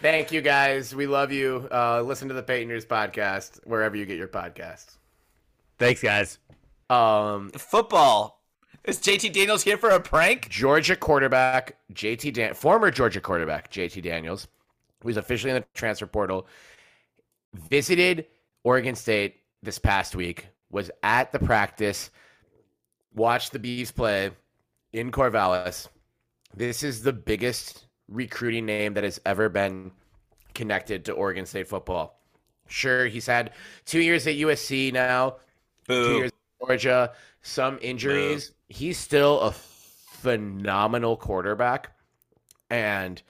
thank you guys. We love you. Uh, listen to the Payton Years podcast wherever you get your podcasts. Thanks, guys. Um, Football. Is JT Daniels here for a prank? Georgia quarterback JT Dan, former Georgia quarterback JT Daniels, who's officially in the transfer portal, visited Oregon State this past week. Was at the practice, watched the Bees play in Corvallis. This is the biggest recruiting name that has ever been connected to Oregon State football. Sure, he's had two years at USC now, two years Georgia, some injuries. He's still a phenomenal quarterback. And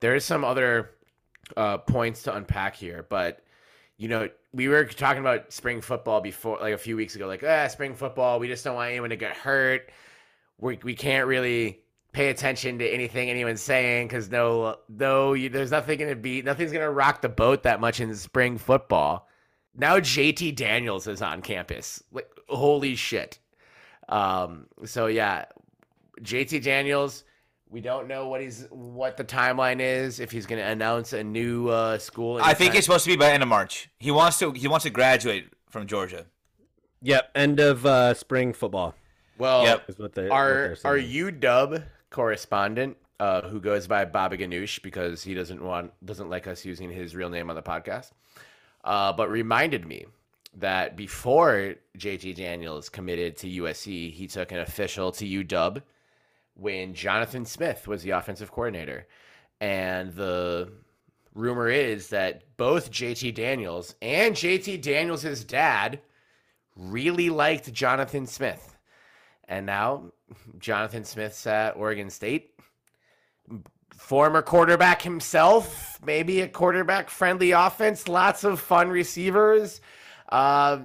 there's some other uh, points to unpack here, but you know, we were talking about spring football before, like a few weeks ago, like, ah, spring football, we just don't want anyone to get hurt. we we can't really pay attention to anything anyone's saying because no no you, there's nothing gonna be nothing's gonna rock the boat that much in spring football. Now JT Daniels is on campus. Like holy shit. Um. So yeah, JT Daniels. We don't know what he's what the timeline is if he's going to announce a new uh, school. I think anytime- it's supposed to be by end of March. He wants to. He wants to graduate from Georgia. Yep, end of uh, spring football well. Yep. is what they. Our what they're our saying. UW correspondent, uh, who goes by Bobby Ganoush because he doesn't want doesn't like us using his real name on the podcast, uh, but reminded me that before JT Daniels committed to USC, he took an official to UW when Jonathan Smith was the offensive coordinator, and the rumor is that both JT Daniels and JT Daniels' dad really liked Jonathan Smith. And now Jonathan Smith's at Oregon State. Former quarterback himself, maybe a quarterback friendly offense, lots of fun receivers. Uh,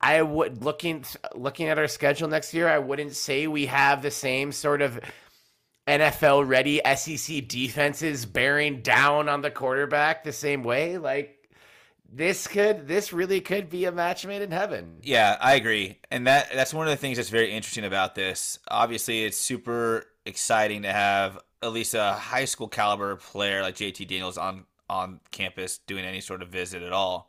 I would looking looking at our schedule next year, I wouldn't say we have the same sort of NFL ready SEC defenses bearing down on the quarterback the same way. Like this could this really could be a match made in heaven. Yeah, I agree, and that that's one of the things that's very interesting about this. Obviously, it's super exciting to have at least a high school caliber player like JT Daniels on on campus doing any sort of visit at all,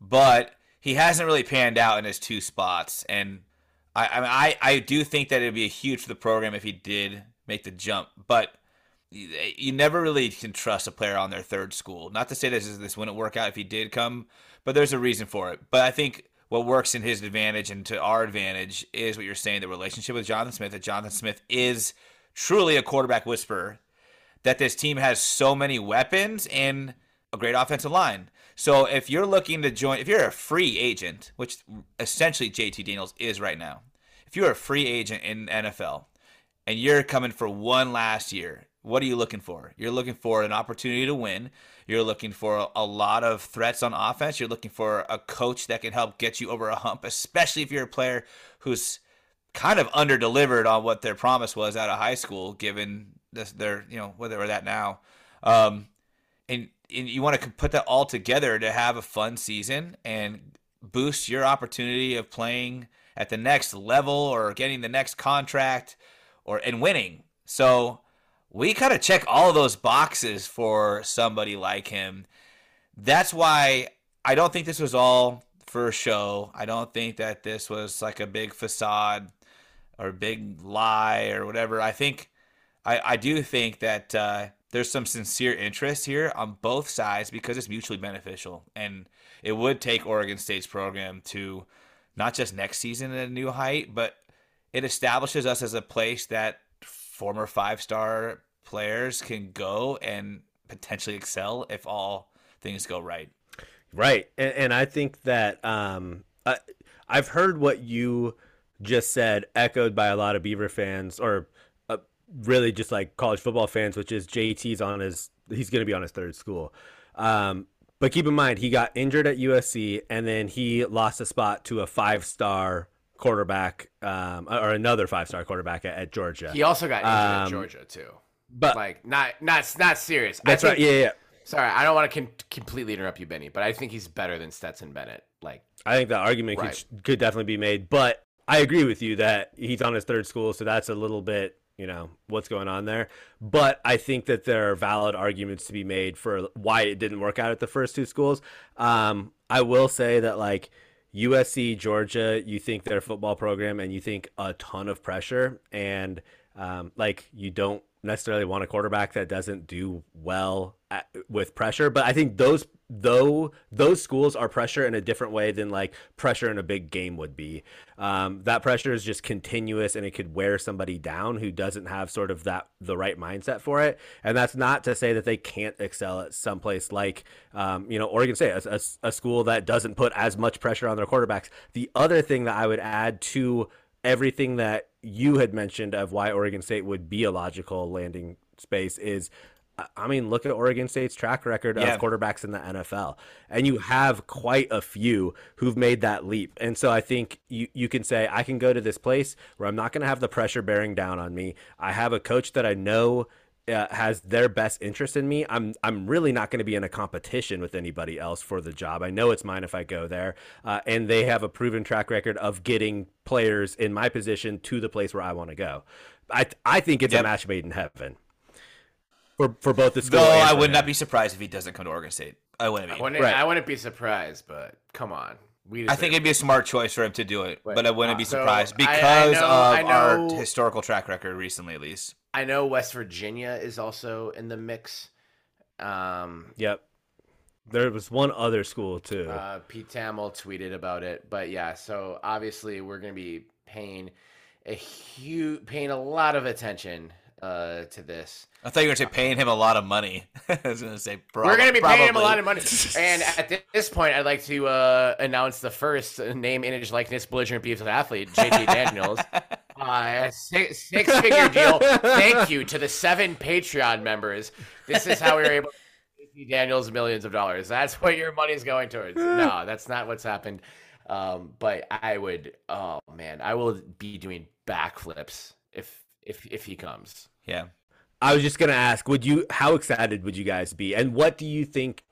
but he hasn't really panned out in his two spots, and I I mean, I, I do think that it'd be huge for the program if he did make the jump, but. You never really can trust a player on their third school. Not to say this is this wouldn't work out if he did come, but there's a reason for it. But I think what works in his advantage and to our advantage is what you're saying the relationship with Jonathan Smith, that Jonathan Smith is truly a quarterback whisperer, that this team has so many weapons and a great offensive line. So if you're looking to join, if you're a free agent, which essentially JT Daniels is right now, if you're a free agent in NFL and you're coming for one last year, what are you looking for? You're looking for an opportunity to win. You're looking for a lot of threats on offense. You're looking for a coach that can help get you over a hump, especially if you're a player who's kind of under delivered on what their promise was out of high school, given this, their, you know, where they're at now. Um, and, and you want to put that all together to have a fun season and boost your opportunity of playing at the next level or getting the next contract or and winning. So we kind of check all those boxes for somebody like him. That's why I don't think this was all for a show. I don't think that this was like a big facade or big lie or whatever. I think I, I do think that uh, there's some sincere interest here on both sides because it's mutually beneficial, and it would take Oregon State's program to not just next season at a new height, but it establishes us as a place that former five star players can go and potentially excel if all things go right. Right, and, and I think that um, I, I've heard what you just said echoed by a lot of Beaver fans, or uh, really just like college football fans, which is JT's on his he's going to be on his third school. Um, but keep in mind, he got injured at USC, and then he lost a spot to a five star quarterback, um, or another five star quarterback at, at Georgia. He also got injured Um, at Georgia too. but Like not not not serious. that's I right. Yeah, yeah. Sorry, I don't want to con- completely interrupt you, Benny, but I think he's better than Stetson Bennett. Like, I think that argument Right. could, could definitely be made, but I agree with you that he's on his third school, so that's a little bit, you know, what's going on there. But I think that there are valid arguments to be made for why it didn't work out at the first two schools. Um, I will say that like USC, Georgia, you think their football program and you think a ton of pressure, and um, like you don't necessarily want a quarterback that doesn't do well at, with pressure. But I think those though those schools are pressure in a different way than like pressure in a big game would be. Um, that pressure is just continuous and it could wear somebody down who doesn't have sort of that the right mindset for it. And that's not to say that they can't excel at someplace like um, you know Oregon State, a, a, a school that doesn't put as much pressure on their quarterbacks. The other thing that I would add to everything that you had mentioned of why Oregon State would be a logical landing space is I- mean, look at Oregon State's track record Yeah. of quarterbacks in the NFL, and you have quite a few who've made that leap. And so I think you you can say I can go to this place where I'm not going to have the pressure bearing down on me. I have a coach that I know uh, has their best interest in me. I'm I'm really not going to be in a competition with anybody else for the job. I know it's mine if I go there, uh, and they have a proven track record of getting players in my position to the place where I want to go. I I think it's Yep. a match made in heaven for for both the school. Though I would him. not be surprised if he doesn't come to Oregon State. I wouldn't I be. wouldn't, Right. I wouldn't be surprised, but come on. We I think it'd be a smart choice for him to do it, Wait, but I wouldn't be uh, so surprised I- I because know- of our historical track record recently, at least. I know West Virginia is also in the mix. Um, Yep. There was one other school too. uh, Pete Thamel tweeted about it, but yeah. So obviously, we're going to be paying a huge, paying a lot of attention uh, to this. I thought you were going to say paying him a lot of money. [LAUGHS] I was going to say prob- we're going to be paying him a lot of money. and at this point, I'd like to uh, announce the first name, image, likeness, Belligerent Beavs athlete, JT Daniels. [LAUGHS] Uh, six, six figure deal. Thank you to the seven Patreon members. This is how we were able to pay Daniels millions of dollars. That's what your money's going towards. No, that's not what's happened. Um, but I would, oh man, I will be doing backflips if if if he comes. Yeah. I was just gonna ask, would you? How excited would you guys be? And what do you think?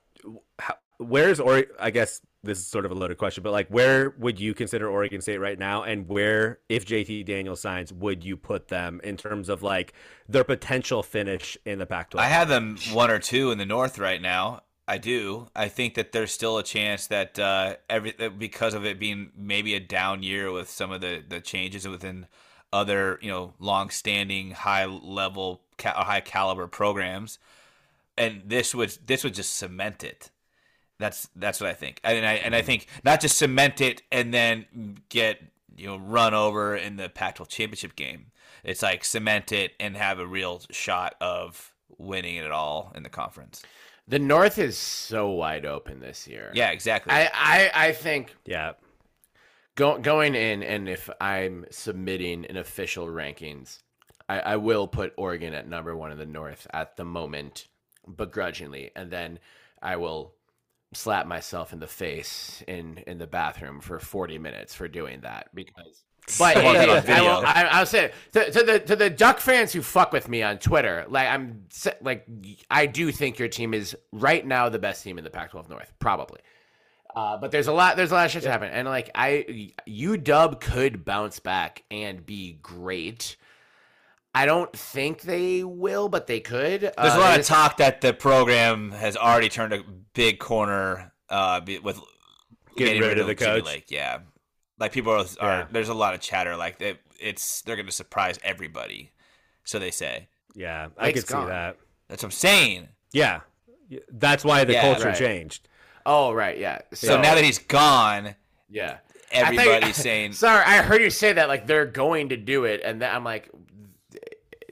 How, where's or I guess this is sort of a loaded question, but like, where would you consider Oregon State right now? And where, if JT Daniels signs, would you put them in terms of like their potential finish in the Pac-12? I have them one or two in the North right now. I do. I think that there's still a chance that uh, every because of it being maybe a down year with some of the, the changes within other you know long-standing high level high caliber programs, and this would this would just cement it. That's that's what I think, and I and I think not just cement it and then get you know run over in the Pac-12 championship game. It's like cement it and have a real shot of winning it all in the conference. The North is so wide open this year. Yeah, exactly. I I, I think yeah. Go, going in, and if I'm submitting an official rankings, I, I will put Oregon at number one in the North at the moment, begrudgingly, and then I will slap myself in the face in in the bathroom for 40 minutes for doing that because. [LAUGHS] But it, it, I, will, I, I'll say to, to the to the Duck fans who fuck with me on Twitter, like I'm like I do think your team is right now the best team in the Pac-12 North, probably. Uh, but there's a lot there's a lot of shit to happen, and like I UW could bounce back and be great. I don't think they will, but they could. There's Uh, a lot of talk that the program has already turned a big corner uh, with Getting rid of the Jimmy coach. Lake. Yeah, like people are, are Yeah. there's a lot of chatter like it, it's they're going to surprise everybody, so they say. Yeah, I Lake's could see gone. that. That's what I'm saying. Yeah, that's why the Yeah, culture right. changed. Oh right, yeah. So, So now that he's gone, yeah, I thought everybody's [LAUGHS] saying Sorry, I heard you say that like they're going to do it, and then I'm like,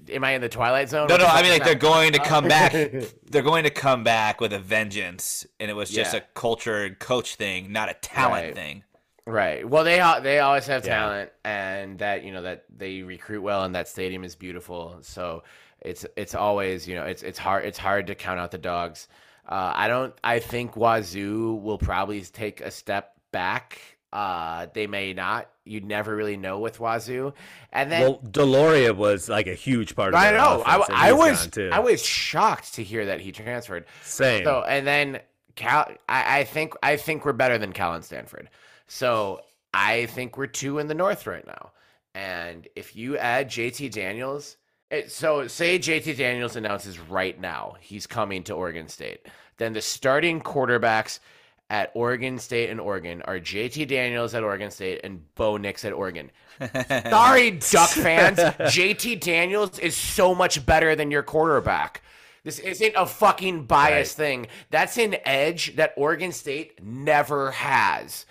am I in the Twilight Zone? No, no. I mean, like they're going to come back. [LAUGHS] They're going to come back with a vengeance, and it was just Yeah. a culture and coach thing, not a talent Right. thing. Right. Well, they they always have Yeah. talent, and that you know that they recruit well, and that stadium is beautiful. So it's it's always you know it's it's hard it's hard to count out the dogs. Uh, I don't. I think Wazoo will probably take a step back. Uh, they may not. You never really know with Wazoo, and then Well, de Laura was like a huge part of I know. I, offense, I was. I was shocked to hear that he transferred. same. So and then Cal, I, I think I think we're better than Cal and Stanford. So I think we're two in the North right now. And if you add JT Daniels, it, so say JT Daniels announces right now he's coming to Oregon State, then the starting quarterbacks at Oregon State and Oregon are JT Daniels at Oregon State and Bo Nix at Oregon. [LAUGHS] Sorry, Duck fans. JT Daniels is so much better than your quarterback. This isn't a fucking bias thing. That's an edge that Oregon State never has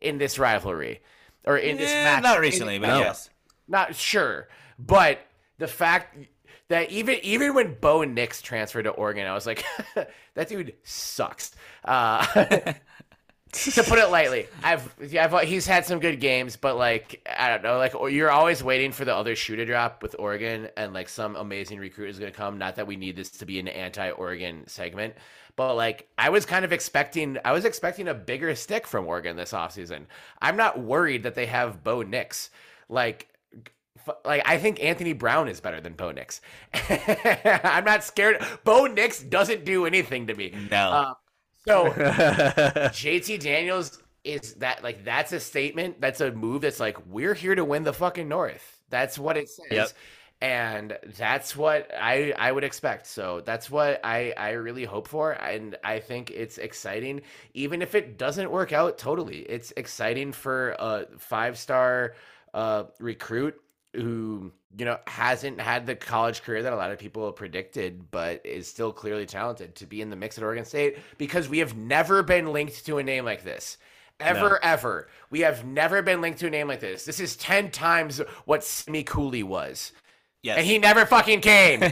in this rivalry or in this Eh, match. not in- recently, but No. yes. not sure, but the fact that even even when Bo Nix transferred to Oregon, I was like, [LAUGHS] that dude sucks. Uh, [LAUGHS] to put it lightly. I've, I've he's had some good games, but like I don't know, like you're always waiting for the other shoe to drop with Oregon, and like some amazing recruit is going to come. Not that we need this to be an anti-Oregon segment, but like I was kind of expecting, I was expecting a bigger stick from Oregon this offseason. I'm not worried that they have Bo Nix. Like like I think Anthony Brown is better than Bo Nix. [LAUGHS] I'm not scared. Bo Nix doesn't do anything to me. No. Um, so [LAUGHS] JT Daniels is that like that's a statement. That's a move. That's like we're here to win the fucking North. That's what it says. Yep. And that's what I I would expect. So that's what I I really hope for, and I think it's exciting, even if it doesn't work out totally. It's exciting for a five star uh, recruit who you know hasn't had the college career that a lot of people predicted, but is still clearly talented to be in the mix at Oregon State because we have never been linked to a name like this. Ever, ever. We have never been linked to a name like this. This is 10 times what Simi Cooley was. yes. And he never fucking came. [LAUGHS] [LAUGHS]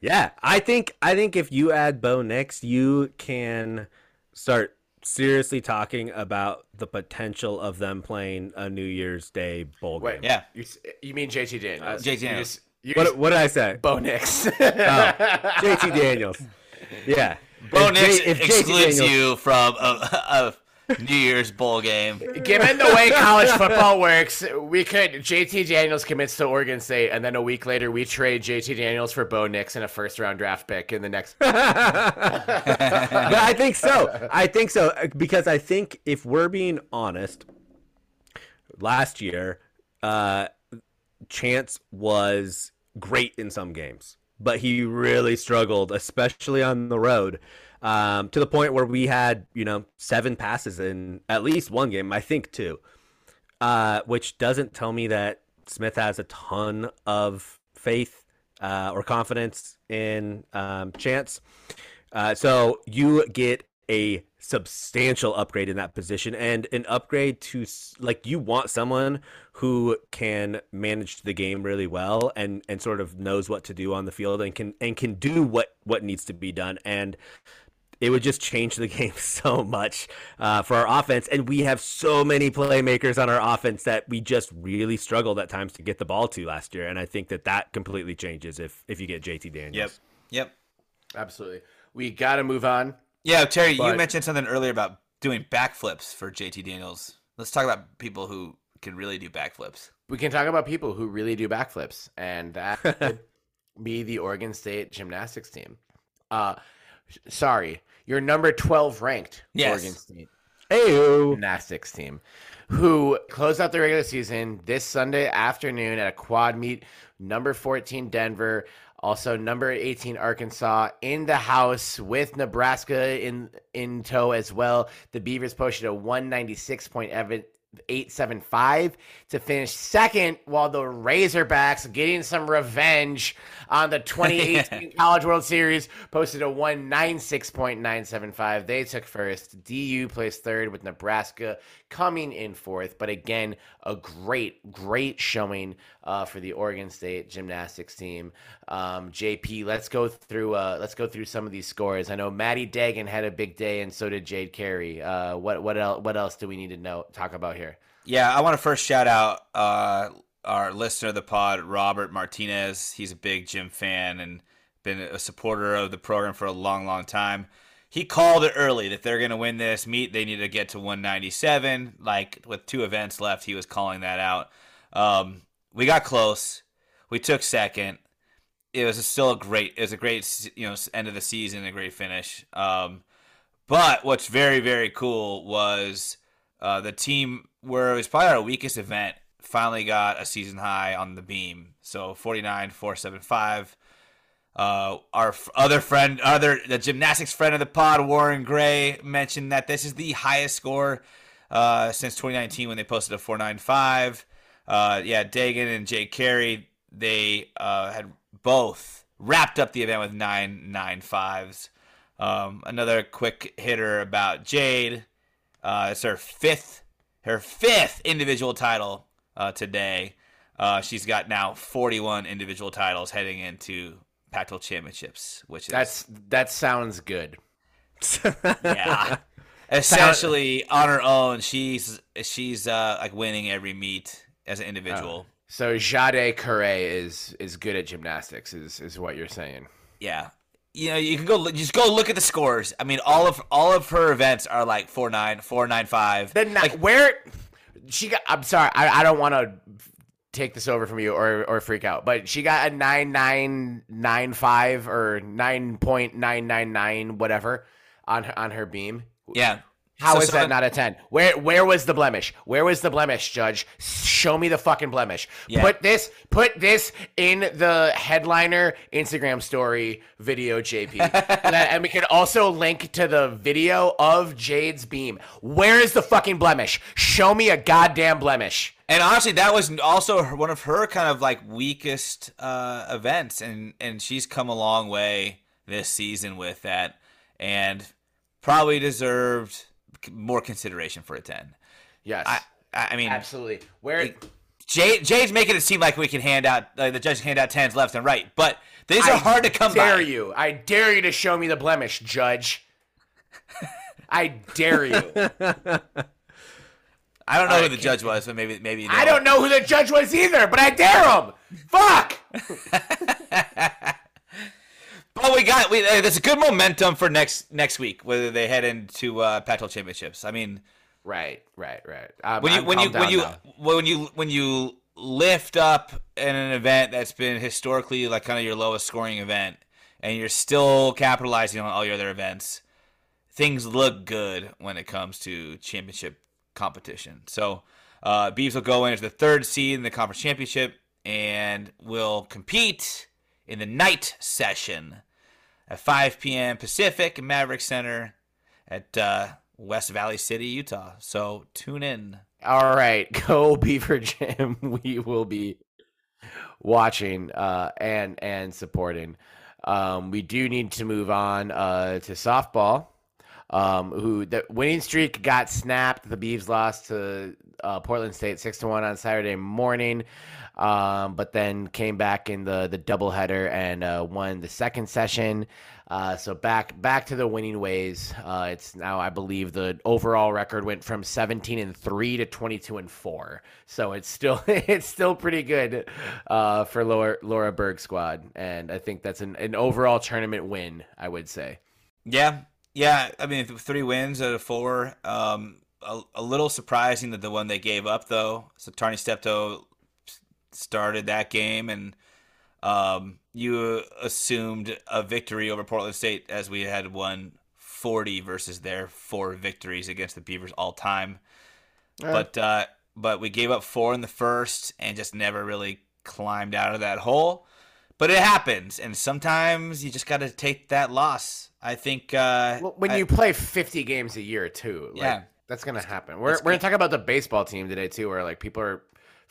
yeah, I think I think if you add Bo Nix you can start seriously talking about the potential of them playing a New Year's Day bowl Wait. game. yeah. you, you mean JT Daniels? Uh, JT You Daniels. just- You What just, what did I say? Bo Nix. [LAUGHS] Oh, JT Daniels. Yeah. Bo If Nix J- excludes Daniels- you from a, a New Year's bowl game. Given the way college football works, we could JT Daniels commits to Oregon State, and then a week later we trade JT Daniels for Bo Nix and a first round draft pick in the next. [LAUGHS] [LAUGHS] but I think so. I think so because I think if we're being honest, last year, uh, Chance was great in some games, but he really struggled, especially on the road, um, to the point where we had you know seven passes in at least one game. I think two, uh, which doesn't tell me that Smith has a ton of faith uh, or confidence in um, Chance. Uh, so you get a substantial upgrade in that position and an upgrade to like you want someone who can manage the game really well and and sort of knows what to do on the field and can and can do what what needs to be done and it would just change the [LAUGHS] game so much uh, for our offense. And we have so many playmakers on our offense that we just really struggled at times to get the ball to last year. And I think that that completely changes if if you get JT Daniels. Yep. Yep. Absolutely. We got to move on. Yeah, Terry, you mentioned something earlier about doing backflips for JT Daniels. Let's talk about people who can really do backflips. We can talk about people who really do backflips, and that [LAUGHS] would be the Oregon State gymnastics team. Uh, sorry, your number 12 ranked Yes. Oregon State Hey, gymnastics team, who closed out the regular season this Sunday afternoon at a quad meet. Number 14 Denver, also number 18 Arkansas in the house with Nebraska in in tow as well. The Beavers posted a 196.875 to finish second, while the Razorbacks getting some revenge on the [LAUGHS] 2018 College World Series posted a 196.975. They took first. DU placed third with Nebraska coming in fourth. But again, a great, great showing uh, for the Oregon State gymnastics team. Um, JP, let's go through. Uh, let's go through some of these scores. I know Maddie Dagan had a big day, and so did Jade Carey. Uh, what what else? What else do we need to know? Talk about here. Yeah, I want to first shout out uh, our listener of the pod, Robert Martinez. He's a big gym fan and been a supporter of the program for a long, long time. He called it early that they're going to win this meet. They need to get to 197. Like with two events left, he was calling that out. Um, we got close. We took second. It was still a great. It was a great, you know, end of the season, a great finish. Um, but what's very, very cool was uh, the team where it was probably our weakest event finally got a season high on the beam. So 49 475. Uh, our other friend, other the gymnastics friend of the pod, Warren Gray, mentioned that this is the highest score uh, since 2019 when they posted a 495. Uh, yeah, Dagan and Jade Carey, they uh, had both wrapped up the event with nine nine fives. Um, another quick hitter about Jade. Uh, it's her fifth, her fifth individual title uh, today. Uh, she's got now 41 individual titles heading into Pac-12 championships, which is That's that sounds good. [LAUGHS] Yeah. [LAUGHS] Essentially, on her own, she's she's uh, like winning every meet as an individual. So Jade Carey is is good at gymnastics, is is what you're saying. Yeah. You know, you can go look- just go look at the scores. I mean, all of all of her events are like four nine, four nine five. Then like, where she got? I'm sorry, I, I don't want to take this over from you or or freak out, but she got a nine nine nine five or nine point nine nine nine whatever on her, on her beam. yeah. How So is that not a ten? Where where was the blemish? Where was the blemish, Judge? Show me the fucking blemish. Yeah. Put this put this in the headliner Instagram story video, JP, That- [LAUGHS] and we can also link to the video of Jade's beam. Where is the fucking blemish? Show me a goddamn blemish. And honestly, that was also one of her kind of like weakest uh, events, and and she's come a long way this season with that, and probably deserved more consideration for a ten. Yes, I I I mean, absolutely. Where Jade, Jade's making it seem like we can hand out like the judge can hand out tens left and right, but these are hard to come dare by. Dare you? I dare you to show me the blemish, Judge. I dare you. [LAUGHS] I don't know I who the judge was, but maybe maybe I don't know who the judge was either, but I dare him. Fuck. [LAUGHS] But we got we. Uh, there's a good momentum for next next week, whether they head into uh, Pac-12 championships. I mean, Right, right, right. Um, when you I'm when you when you now. when you when you lift up in an event that's been historically like kind of your lowest scoring event, and you're still capitalizing on all your other events, things look good when it comes to championship competition. So, uh, Beavs will go in as the third seed in the conference championship and will compete in the night session at 5 p.m. Pacific Maverik Center at uh, West Valley City, Utah. So tune in. All right, [LAUGHS] go Beaver Gym. [LAUGHS] We will be watching uh, and and supporting. Um, we do need to move on uh, to softball. Um, who the winning streak got snapped? The Beavs lost to uh, Portland State six to one on Saturday morning, um, but then came back in the the doubleheader and uh, won the second session. Uh, so back back to the winning ways. Uh, it's now I believe the overall record went from 17 and three to 22 and four. So it's still [LAUGHS] it's still pretty good uh, for Laura Laura Berg squad, and I think that's an, an overall tournament win. I would say. Yeah, yeah. I mean, three wins out of four. Um, a, a little surprising that the one they gave up though. So Tarni Stepto s- started that game, and um, you assumed a victory over Portland State as we had won 40 versus their four victories against the Beavers all time. But uh, but we gave up four in the first and just never really climbed out of that hole. But it happens, and sometimes you just got to take that loss. I think uh, Well, when I- you play 50 games a year too, like, Yeah. that's gonna happen. We're we're gonna talk about the baseball team today too, where like people are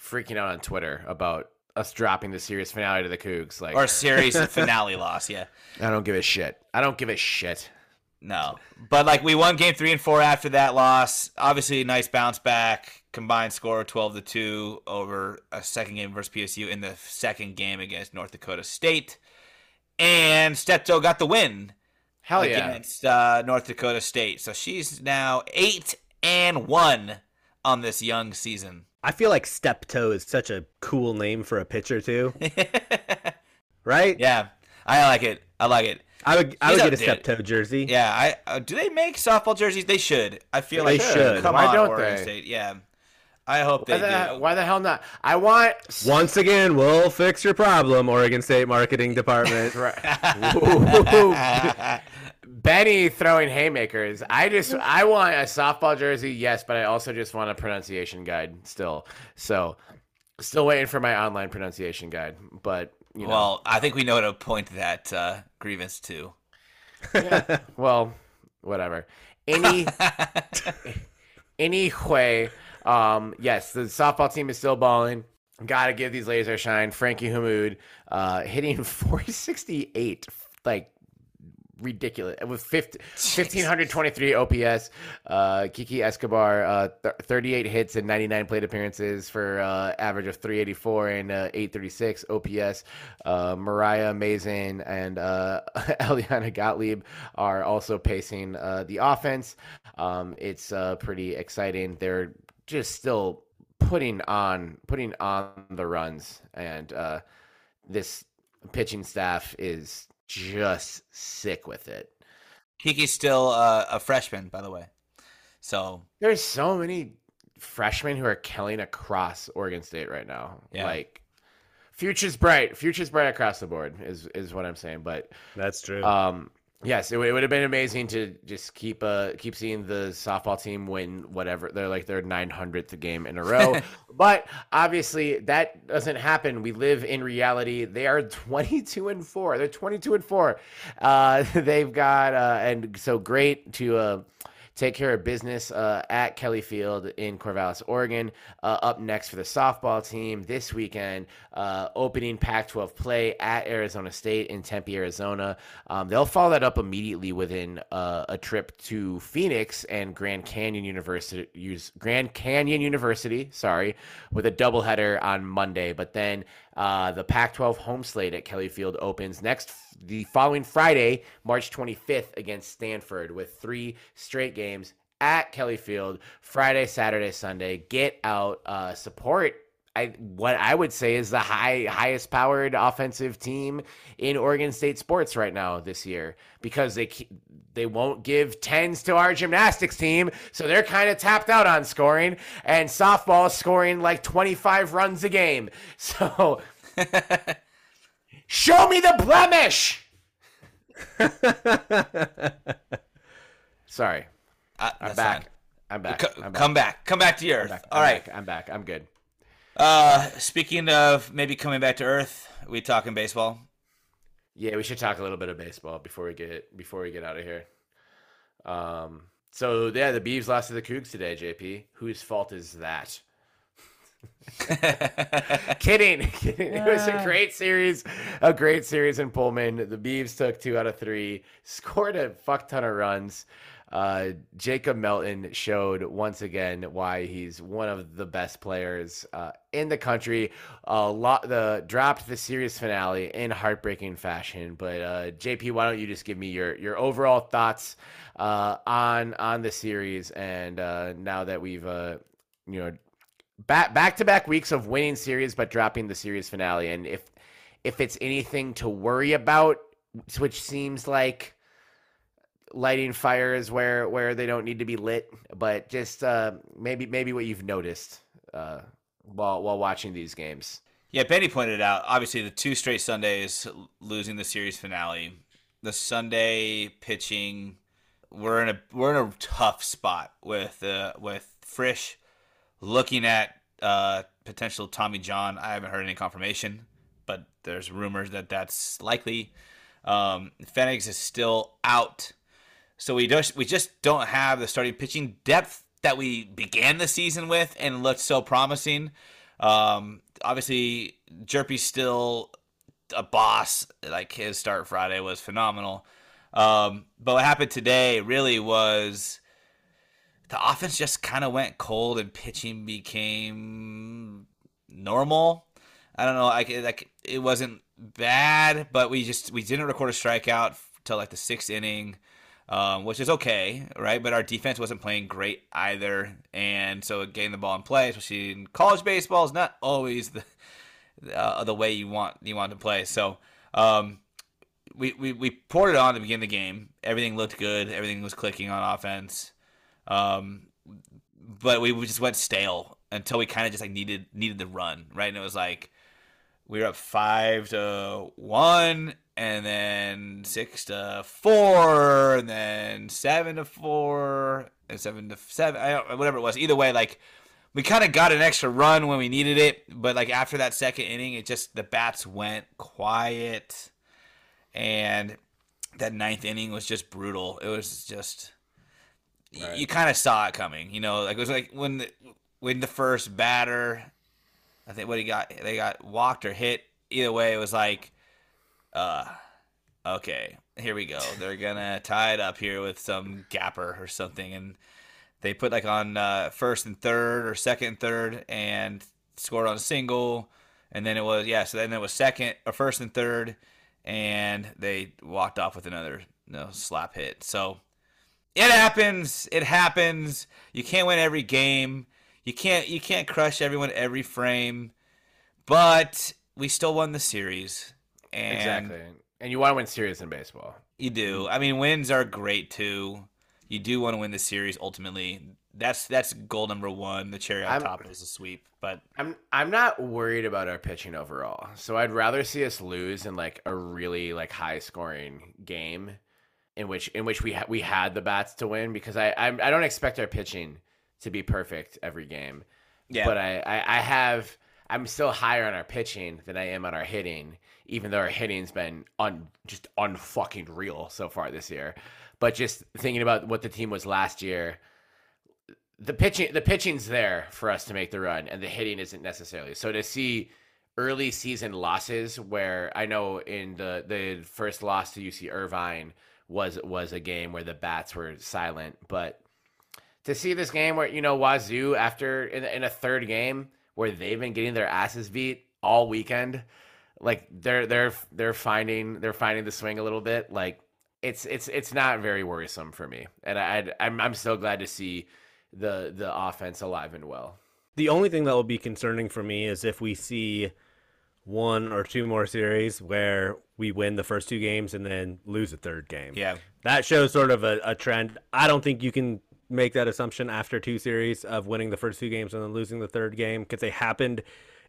freaking out on Twitter about us dropping the series finale to the Cougs. Like, or series [LAUGHS] finale loss, yeah. I don't give a shit. I don't give a shit. No, but like we won game three and four after that loss. Obviously, a nice bounce back. Combined score twelve to two over a second game versus PSU in the second game against North Dakota State, and Stepto got the win Hell yeah. against uh, North Dakota State. So she's now eight and one on this young season. I feel like Stepto is such a cool name for a pitcher too. [LAUGHS] right? Yeah, I like it. I like it. I would I would get a updated. Stepto jersey. Yeah, I uh, do they make softball jerseys? They should. I feel They like should. Come Why on, don't Oregon they? State. Yeah, I hope Why they the, do. why the hell not? I want Once again, we'll fix your problem, Oregon State marketing department. [LAUGHS] [LAUGHS] Ooh. Benny throwing haymakers. I just I want a softball jersey, yes, but I also just want a pronunciation guide still. So still waiting for my online pronunciation guide. But you know Well, I think we know how to point that uh, grievance to. [LAUGHS] well, whatever. Any [LAUGHS] anyway, um, yes, the softball team is still balling. Got to give these ladies their shine. Frankie Hammoud uh, hitting [LAUGHS] 468, like ridiculous. With 50, [LAUGHS] 1523 OPS, uh, Kiki Escobar, uh, th- 38 hits and 99 plate appearances for uh, average of 384 and uh, 836 OPS. Uh, Mariah Mason and uh, [LAUGHS] Eliana Gottlieb are also pacing uh, the offense. Um, it's uh, pretty exciting. They're just still putting on putting on the runs, and uh, this pitching staff is just sick with it. Kiki's still uh, a freshman, by the way. So There's so many freshmen who are killing across Oregon State right now. Yeah. Like future's bright. Future's bright across the board is is what I'm saying. But That's true. um yes, it, would- it would have been amazing to just keep uh keep seeing the softball team win whatever they're like their 900th game in a row. [LAUGHS] but obviously that doesn't happen. We live in reality. They are 22 and 4. They're 22 and 4. Uh [LAUGHS] they've got uh and so great to uh take care of business uh, at Kelly Field in Corvallis, Oregon. Uh, up next for the softball team this weekend, uh, opening Pac 12 play at Arizona State in Tempe, Arizona. Um, they'll follow that up immediately within uh, a trip to Phoenix and Grand Canyon University. Grand Canyon University, sorry, with a doubleheader on Monday. But then uh, the Pac-12 home slate at Kelly Field opens next the following Friday, March 25th against Stanford with three straight games at Kelly Field Friday, Saturday, Sunday. Get out, uh, support. I, what I would say is the high highest powered offensive team in Oregon State sports right now this year because they they won't give tens to our gymnastics team, so they're kind of tapped out on scoring, and softball is scoring like 25 runs a game. [LAUGHS] So show me the blemish. [LAUGHS] Sorry, uh, I'm back. I'm back. Co- I'm back. Come back. Come back to your earth. All I'm right. back. I'm back. I'm good. Uh, speaking of maybe coming back to earth, we talking baseball. Yeah, we should talk a little bit of baseball before we get before we get out of here. Um, so yeah, the Beavs lost to the Cougs today. JP, whose fault is that? [LAUGHS] kidding, [LAUGHS] kidding. It was a great series, a great series in Pullman. The Beavs took two out of three, scored a fuck ton of runs. Uh, Jacob Melton showed once again why he's one of the best players uh, in the country. A lot, the dropped the series finale in heartbreaking fashion. But uh, JP, why don't you just give me your your overall thoughts uh, on on the series? And uh, now that we've you know back back to back weeks of winning series but dropping the series finale, and if if it's anything to worry about, which seems like lighting fires where where they don't need to be lit, but just uh, maybe maybe what you've noticed uh, while while watching these games. Yeah, Benny pointed out obviously the two straight Sundays losing the series finale. The Sunday pitching, we're in a we're in a tough spot with uh, with Frisch looking at uh, potential Tommy John. I haven't heard any confirmation, but there's rumors that that's likely. Um, Phoenix is still out, so we just we just don't have the starting pitching depth that we began the season with and looked so promising. Um, obviously, Hjerpe's still a boss. Like his start Friday was phenomenal. Um, but what happened today really was the offense just kind of went cold and pitching became normal. I don't know. Like, like it wasn't bad, but we just we didn't record a strikeout till like the sixth inning, um, which is okay, right? But our defense wasn't playing great either, and so getting the ball in play, especially in college baseball, is not always the uh, the way you want you want to play. So. Um, we, we, we poured it on to begin the game. Everything looked good. Everything was clicking on offense. Um, but we, we just went stale until we kind of just like needed needed the run, right? And it was like we were up five to one, and then six to four, and then seven to four, and seven to seven, I don't, whatever it was. Either way, like we kind of got an extra run when we needed it, but like after that second inning, it just the bats went quiet, and that ninth inning was just brutal. It was just y- you kind of saw it coming. You know, like it was like when the, when the first batter, I think what he got, they got walked or hit. Either way, it was like, uh, okay, here we go. They're gonna tie it up here with some gapper or something, and they put like on uh, first and third or second and third, and scored on a single, and then it was yeah. So then it was second or first and third, and they walked off with another you know, slap hit. So it happens. It happens. You can't win every game. You can't you can't crush everyone every frame, but we still won the series. And Exactly. And you want to win series in baseball. You do. I mean, wins are great too. You do want to win the series ultimately. That's that's goal number one. The cherry on I'm- top is a sweep. But I'm I'm not worried about our pitching overall. So I'd rather see us lose in like a really like high scoring game in which in which we ha- we had the bats to win because I I'm, I don't expect our pitching to be perfect every game. Yeah. But I, I I have I'm still higher on our pitching than I am on our hitting, even though our hitting's been un just unfucking real so far this year. But just thinking about what the team was last year, the pitching the pitching's there for us to make the run and the hitting isn't necessarily so to see early season losses where i know in the the first loss to uc irvine was was a game where the bats were silent but to see this game where you know Wazzu after in, in a third game where they've been getting their asses beat all weekend like they're they're they're finding they're finding the swing a little bit like it's it's it's not very worrisome for me and i I'd- i'm i'm still glad to see the the offense alive and well. The only thing that will be concerning for me is if we see one or two more series where we win the first two games and then lose a third game. yeah, That shows sort of a, a trend. I don't think you can make that assumption after two series of winning the first two games and then losing the third game because they happened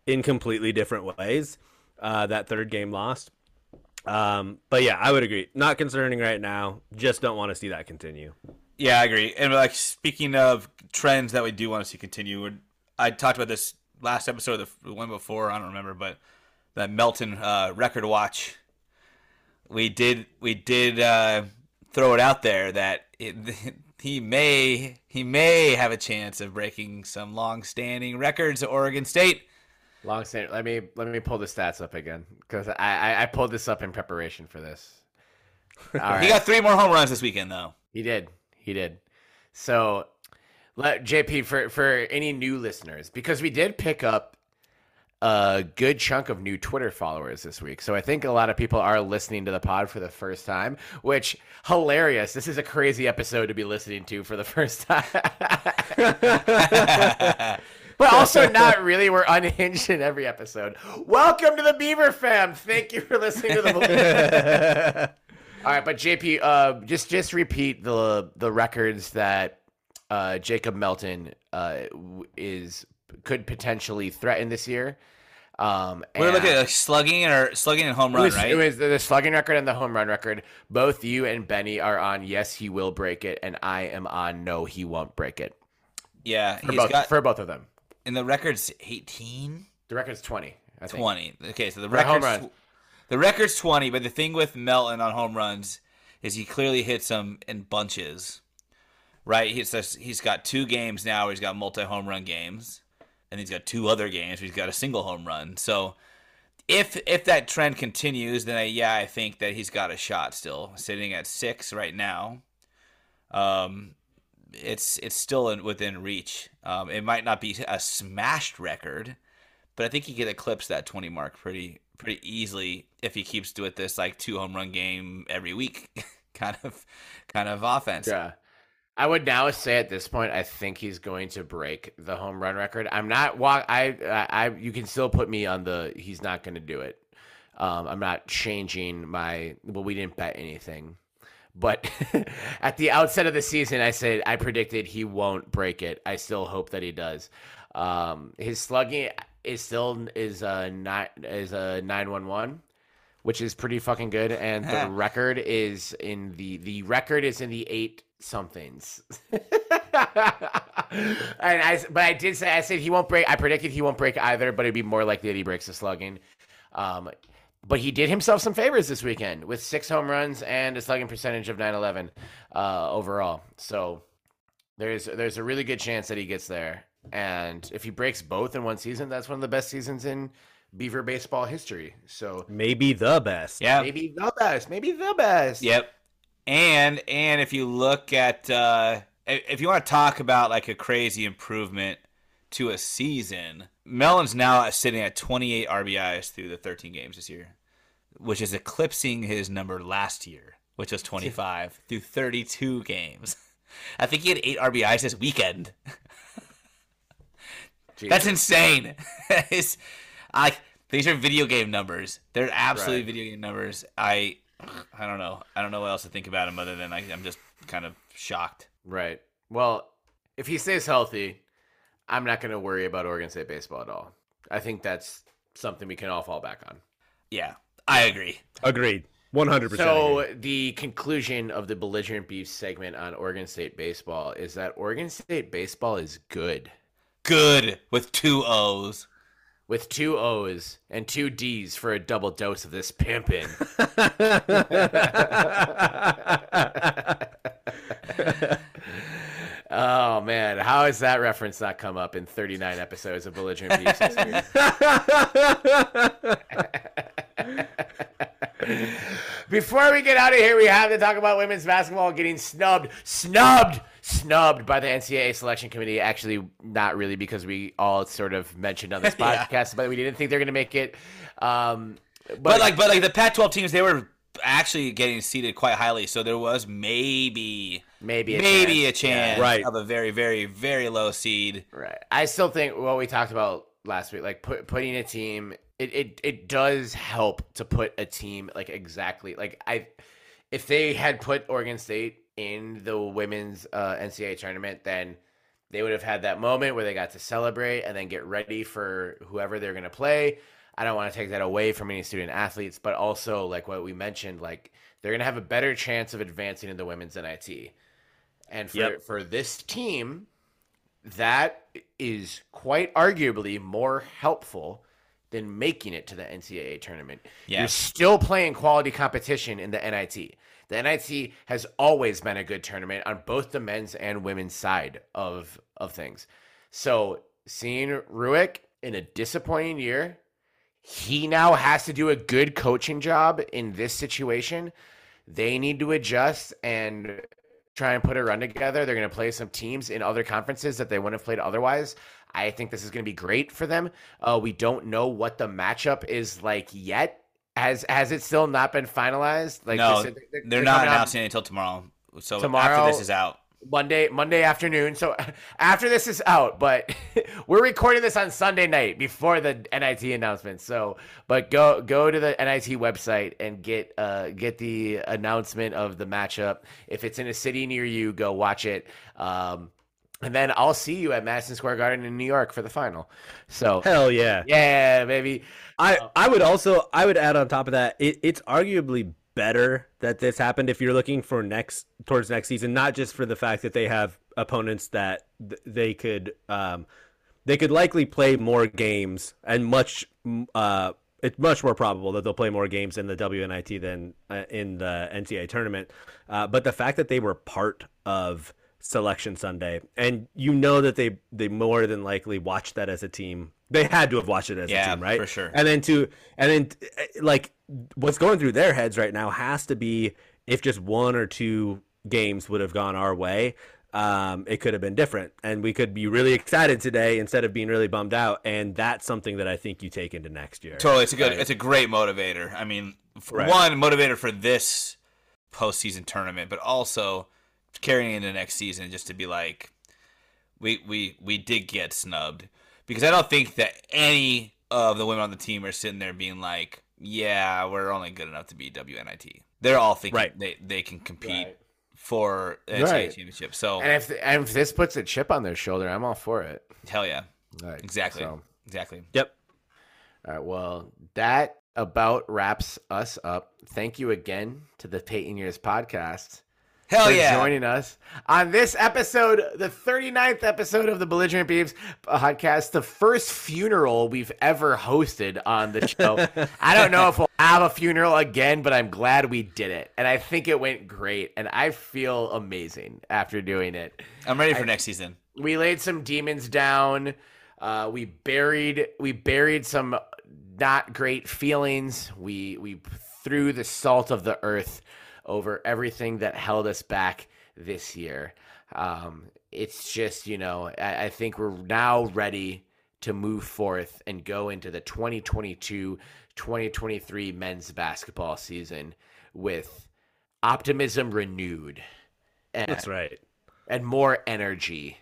in completely different ways. Uh, that third game lost. Um, but yeah, I would agree. Not concerning right now. Just don't want to see that continue. yeah, I agree. And like speaking of trends that we do want to see continue, I talked about this last episode, the one before. I don't remember, but that Melton uh, record watch. We did we did uh, throw it out there that it, [LAUGHS] he may he may have a chance of breaking some long-standing records at Oregon State. Long stand. Let me let me pull the stats up again because I, I I pulled this up in preparation for this. [LAUGHS] Right. He got three more home runs this weekend, though. He did. He did. So, let JP for for any new listeners because we did pick up a good chunk of new Twitter followers this week. So I think a lot of people are listening to the pod for the first time, which hilarious. This is a crazy episode to be listening to for the [LAUGHS] first time. [LAUGHS] but [LAUGHS] also not really. We're unhinged in every episode. Welcome to the Beaver fam. Thank you for listening to the movie. [LAUGHS] All right, but JP, uh, just just repeat the the records that uh, Jacob Melton uh, is could potentially threaten this year. Um, We're looking at like, slugging or slugging and home it run, was, right? It was the slugging record and the home run record. Both you and Benny are on. Yes, he will break it, and I am on. No, he won't break it. yeah, For he's both got for both of them. In the record's 18, The record's twenty. I think. 20. Okay, so the record's the record's 20, but the thing with Melton on home runs is he clearly hits them in bunches. Right? He's just, he's got two games now where he's got multi home run games, and he's got two other games where he's got a single home run. So if if that trend continues, then I, yeah, I think that he's got a shot still, sitting at six right now. Um, it's it's still in, within reach. Um, it might not be a smashed record, but I think he could eclipse that twenty mark pretty pretty easily if he keeps doing this like two home run game every week [LAUGHS] kind of kind of offense. Yeah. I would now say at this point, I think he's going to break the home run record. I'm not walk. I, I, I you can still put me on the. He's not going to do it. Um, I'm not changing my. Well, we didn't bet anything, but [LAUGHS] at the outset of the season, I said I predicted he won't break it. I still hope that he does. Um, his slugging is still is a nine is a nine one one which is pretty fucking good. And the [LAUGHS] record is in the the record is in the eight somethings. [LAUGHS] and I, but I did say I said he won't break. I predicted he won't break either, but it'd be more likely that he breaks the slugging. Um, but he did himself some favors this weekend with six home runs and a slugging percentage of 9-11 uh, overall. So there's there's a really good chance that he gets there. And if he breaks both in one season, that's one of the best seasons in Beaver baseball history. So Maybe the best. Yeah. maybe the best, maybe the best. Yep. And and if you look at uh if you want to talk about like a crazy improvement to a season, Melton's now sitting at 28 RBIs through the 13 games this year, which is eclipsing his number last year, which was 25 through 32 games. [LAUGHS] I think he had 8 RBIs this weekend. [LAUGHS] That's insane. [LAUGHS] It's- I these are video game numbers. They're absolutely Right. video game numbers. I I don't know. I don't know what else to think about him other than I, I'm just kind of shocked. Right. Well, if he stays healthy, I'm not going to worry about Oregon State baseball at all. I think that's something we can all fall back on. Yeah, I agree. Agreed. 100%. So agree. the conclusion of the Belligerent Beavs segment on Oregon State baseball is that Oregon State baseball is good Good with two O's. with two O's and two D's for a double dose of this pimpin'. [LAUGHS] [LAUGHS] oh man, how has that reference not come up in 39 episodes of Belligerent Beavs? history? [LAUGHS] Before we get out of here, we have to talk about women's basketball getting snubbed, snubbed, snubbed by the NCAA selection committee. Actually, not really, because we all sort of mentioned on this [LAUGHS] Yeah. podcast, but we didn't think they're going to make it. Um, but, But like, but like the Pac-12 teams, they were actually getting seeded quite highly, so there was maybe maybe a maybe chance. a chance Yeah. Right. of a very, very, very low seed. Right. I still think what we talked about last week, like put, putting a team, it, it it does help to put a team like exactly like I, if they had put Oregon State in the women's uh, NCAA tournament, then they would have had that moment where they got to celebrate and then get ready for whoever they're going to play. I don't want to take that away from any student athletes, but also like what we mentioned, like they're going to have a better chance of advancing in the women's NIT. And for Yep. for this team, that is quite arguably more helpful than making it to the NCAA tournament. Yeah. You're still playing quality competition in the NIT. The NIT has always been a good tournament on both the men's and women's side of of things. So seeing Rueck in a disappointing year, he now has to do a good coaching job in this situation. They need to adjust and try and put a run together. They're going to play some teams in other conferences that they wouldn't have played otherwise. I think this is going to be great for them. Uh, we don't know what the matchup is like yet. Has has it still not been finalized? Like no, this- they're, not coming out announcing it until tomorrow. So Tomorrow- after this is out, Monday Monday afternoon. So [LAUGHS] after this is out, but [LAUGHS] we're recording this on Sunday night before the NIT announcement. So, but go go to the NIT website and get uh get the announcement of the matchup. If it's in a city near you, go watch it. Um and then I'll see you at Madison Square Garden in New York for the final. So, Hell yeah. yeah, baby. I, I would also I would add on top of that it, it's arguably better that this happened if you're looking for next towards next season not just for the fact that they have opponents that th- they could um they could likely play more games and much uh it's much more probable that they'll play more games in the WNIT than uh, in the NCAA tournament. Uh, but the fact that they were part of selection Sunday. And you know that they they more than likely watched that as a team. They had to have watched it as Yeah, a team right? for sure. and then to and then eh, like what's going through their heads right now has to be if just one or two games would have gone our way um, it could have been different. And we could be really excited today instead of being really bummed out. And that's something that i think you take into next year. Totally, it's a good, it's a great motivator. I mean, for Right. one motivator for this postseason tournament, but also carrying into next season just to be like, we we we did get snubbed because I don't think that any of the women on the team are sitting there being like, yeah, we're only good enough to be WNIT. They're all thinking Right. they they can compete Right. for the NCAA Right. championship. So And if and if this puts a chip on their shoulder, I'm all for it. hell yeah, All right, exactly, so- exactly. yep All right. Well, that about wraps us up. Thank you again to the Payton Years podcast Hell for yeah. joining us on this episode, the 39th episode of the Belligerent Beavs podcast, the first funeral we've ever hosted on the show. [LAUGHS] I don't know if we'll have a funeral again, but I'm glad we did it. And I think it went great. And I feel amazing after doing it. I'm ready for next season. we laid some demons down. Uh, we buried we buried some not great feelings. We we threw the salt of the earth over everything that held us back this year. Um, it's just you know I, I think we're now ready to move forth and go into the 2022-2023 men's basketball season with optimism renewed. And, That's right. and more energy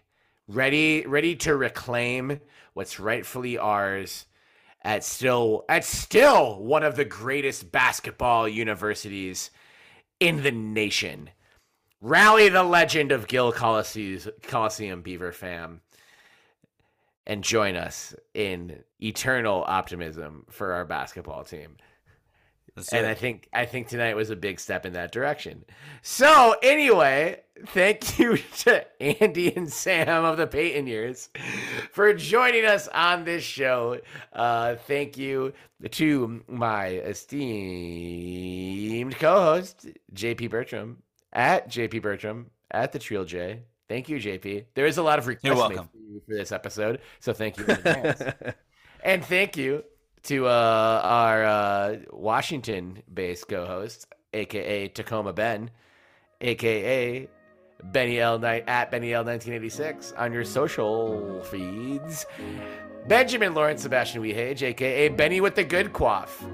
ready ready to reclaim what's rightfully ours at still at still one of the greatest basketball universities in the nation. Rally the legend of Gill coliseum, coliseum beaver fam and join us in eternal optimism for our basketball team That's and. I think I think tonight was a big step in that direction. So anyway, thank [LAUGHS] you to Andy and Sam of the Payton years for joining us on this show. Uh, thank you to my esteemed co-host JP Bertram at JP Bertram at the Trill J. Thank you, JP. There is a lot of requests for for this episode, so thank you in advance. [LAUGHS] And thank you to uh, our uh, Washington-based co-host, aka Tacoma Ben, aka Benny L at Benny L 1986 on your social feeds. Benjamin Lawrence Sebastian Wehage, aka Benny with the good quaff.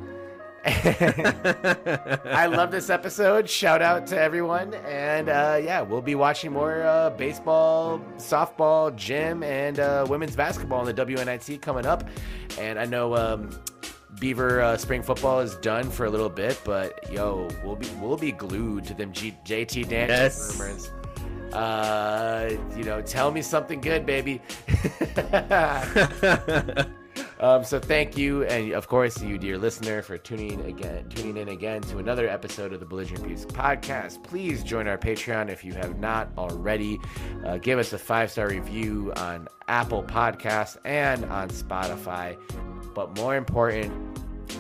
[LAUGHS] I love this episode. Shout out to everyone. And uh, yeah, we'll be watching more uh, baseball, softball, gym, and uh, women's basketball in the WNIT coming up. And I know um, Beaver uh, spring football is done for a little bit, but yo, we'll be we'll be glued to them G- JT Dance Yes. rumors. Uh, you know, tell me something good, baby. [LAUGHS] [LAUGHS] Um, so thank you, and of course, you, dear listener, for tuning again, tuning in again to another episode of the Belligerent Beavs podcast. Please join our Patreon if you have not already. Uh, give us a five star review on Apple Podcasts and on Spotify. But more important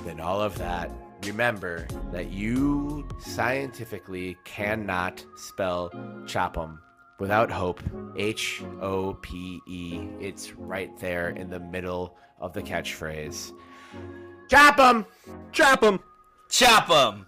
than all of that, remember that you scientifically cannot spell Chop'em without hope. H O P E. It's right there in the middle of the catchphrase. Chop 'em! Chop him. Chop 'em.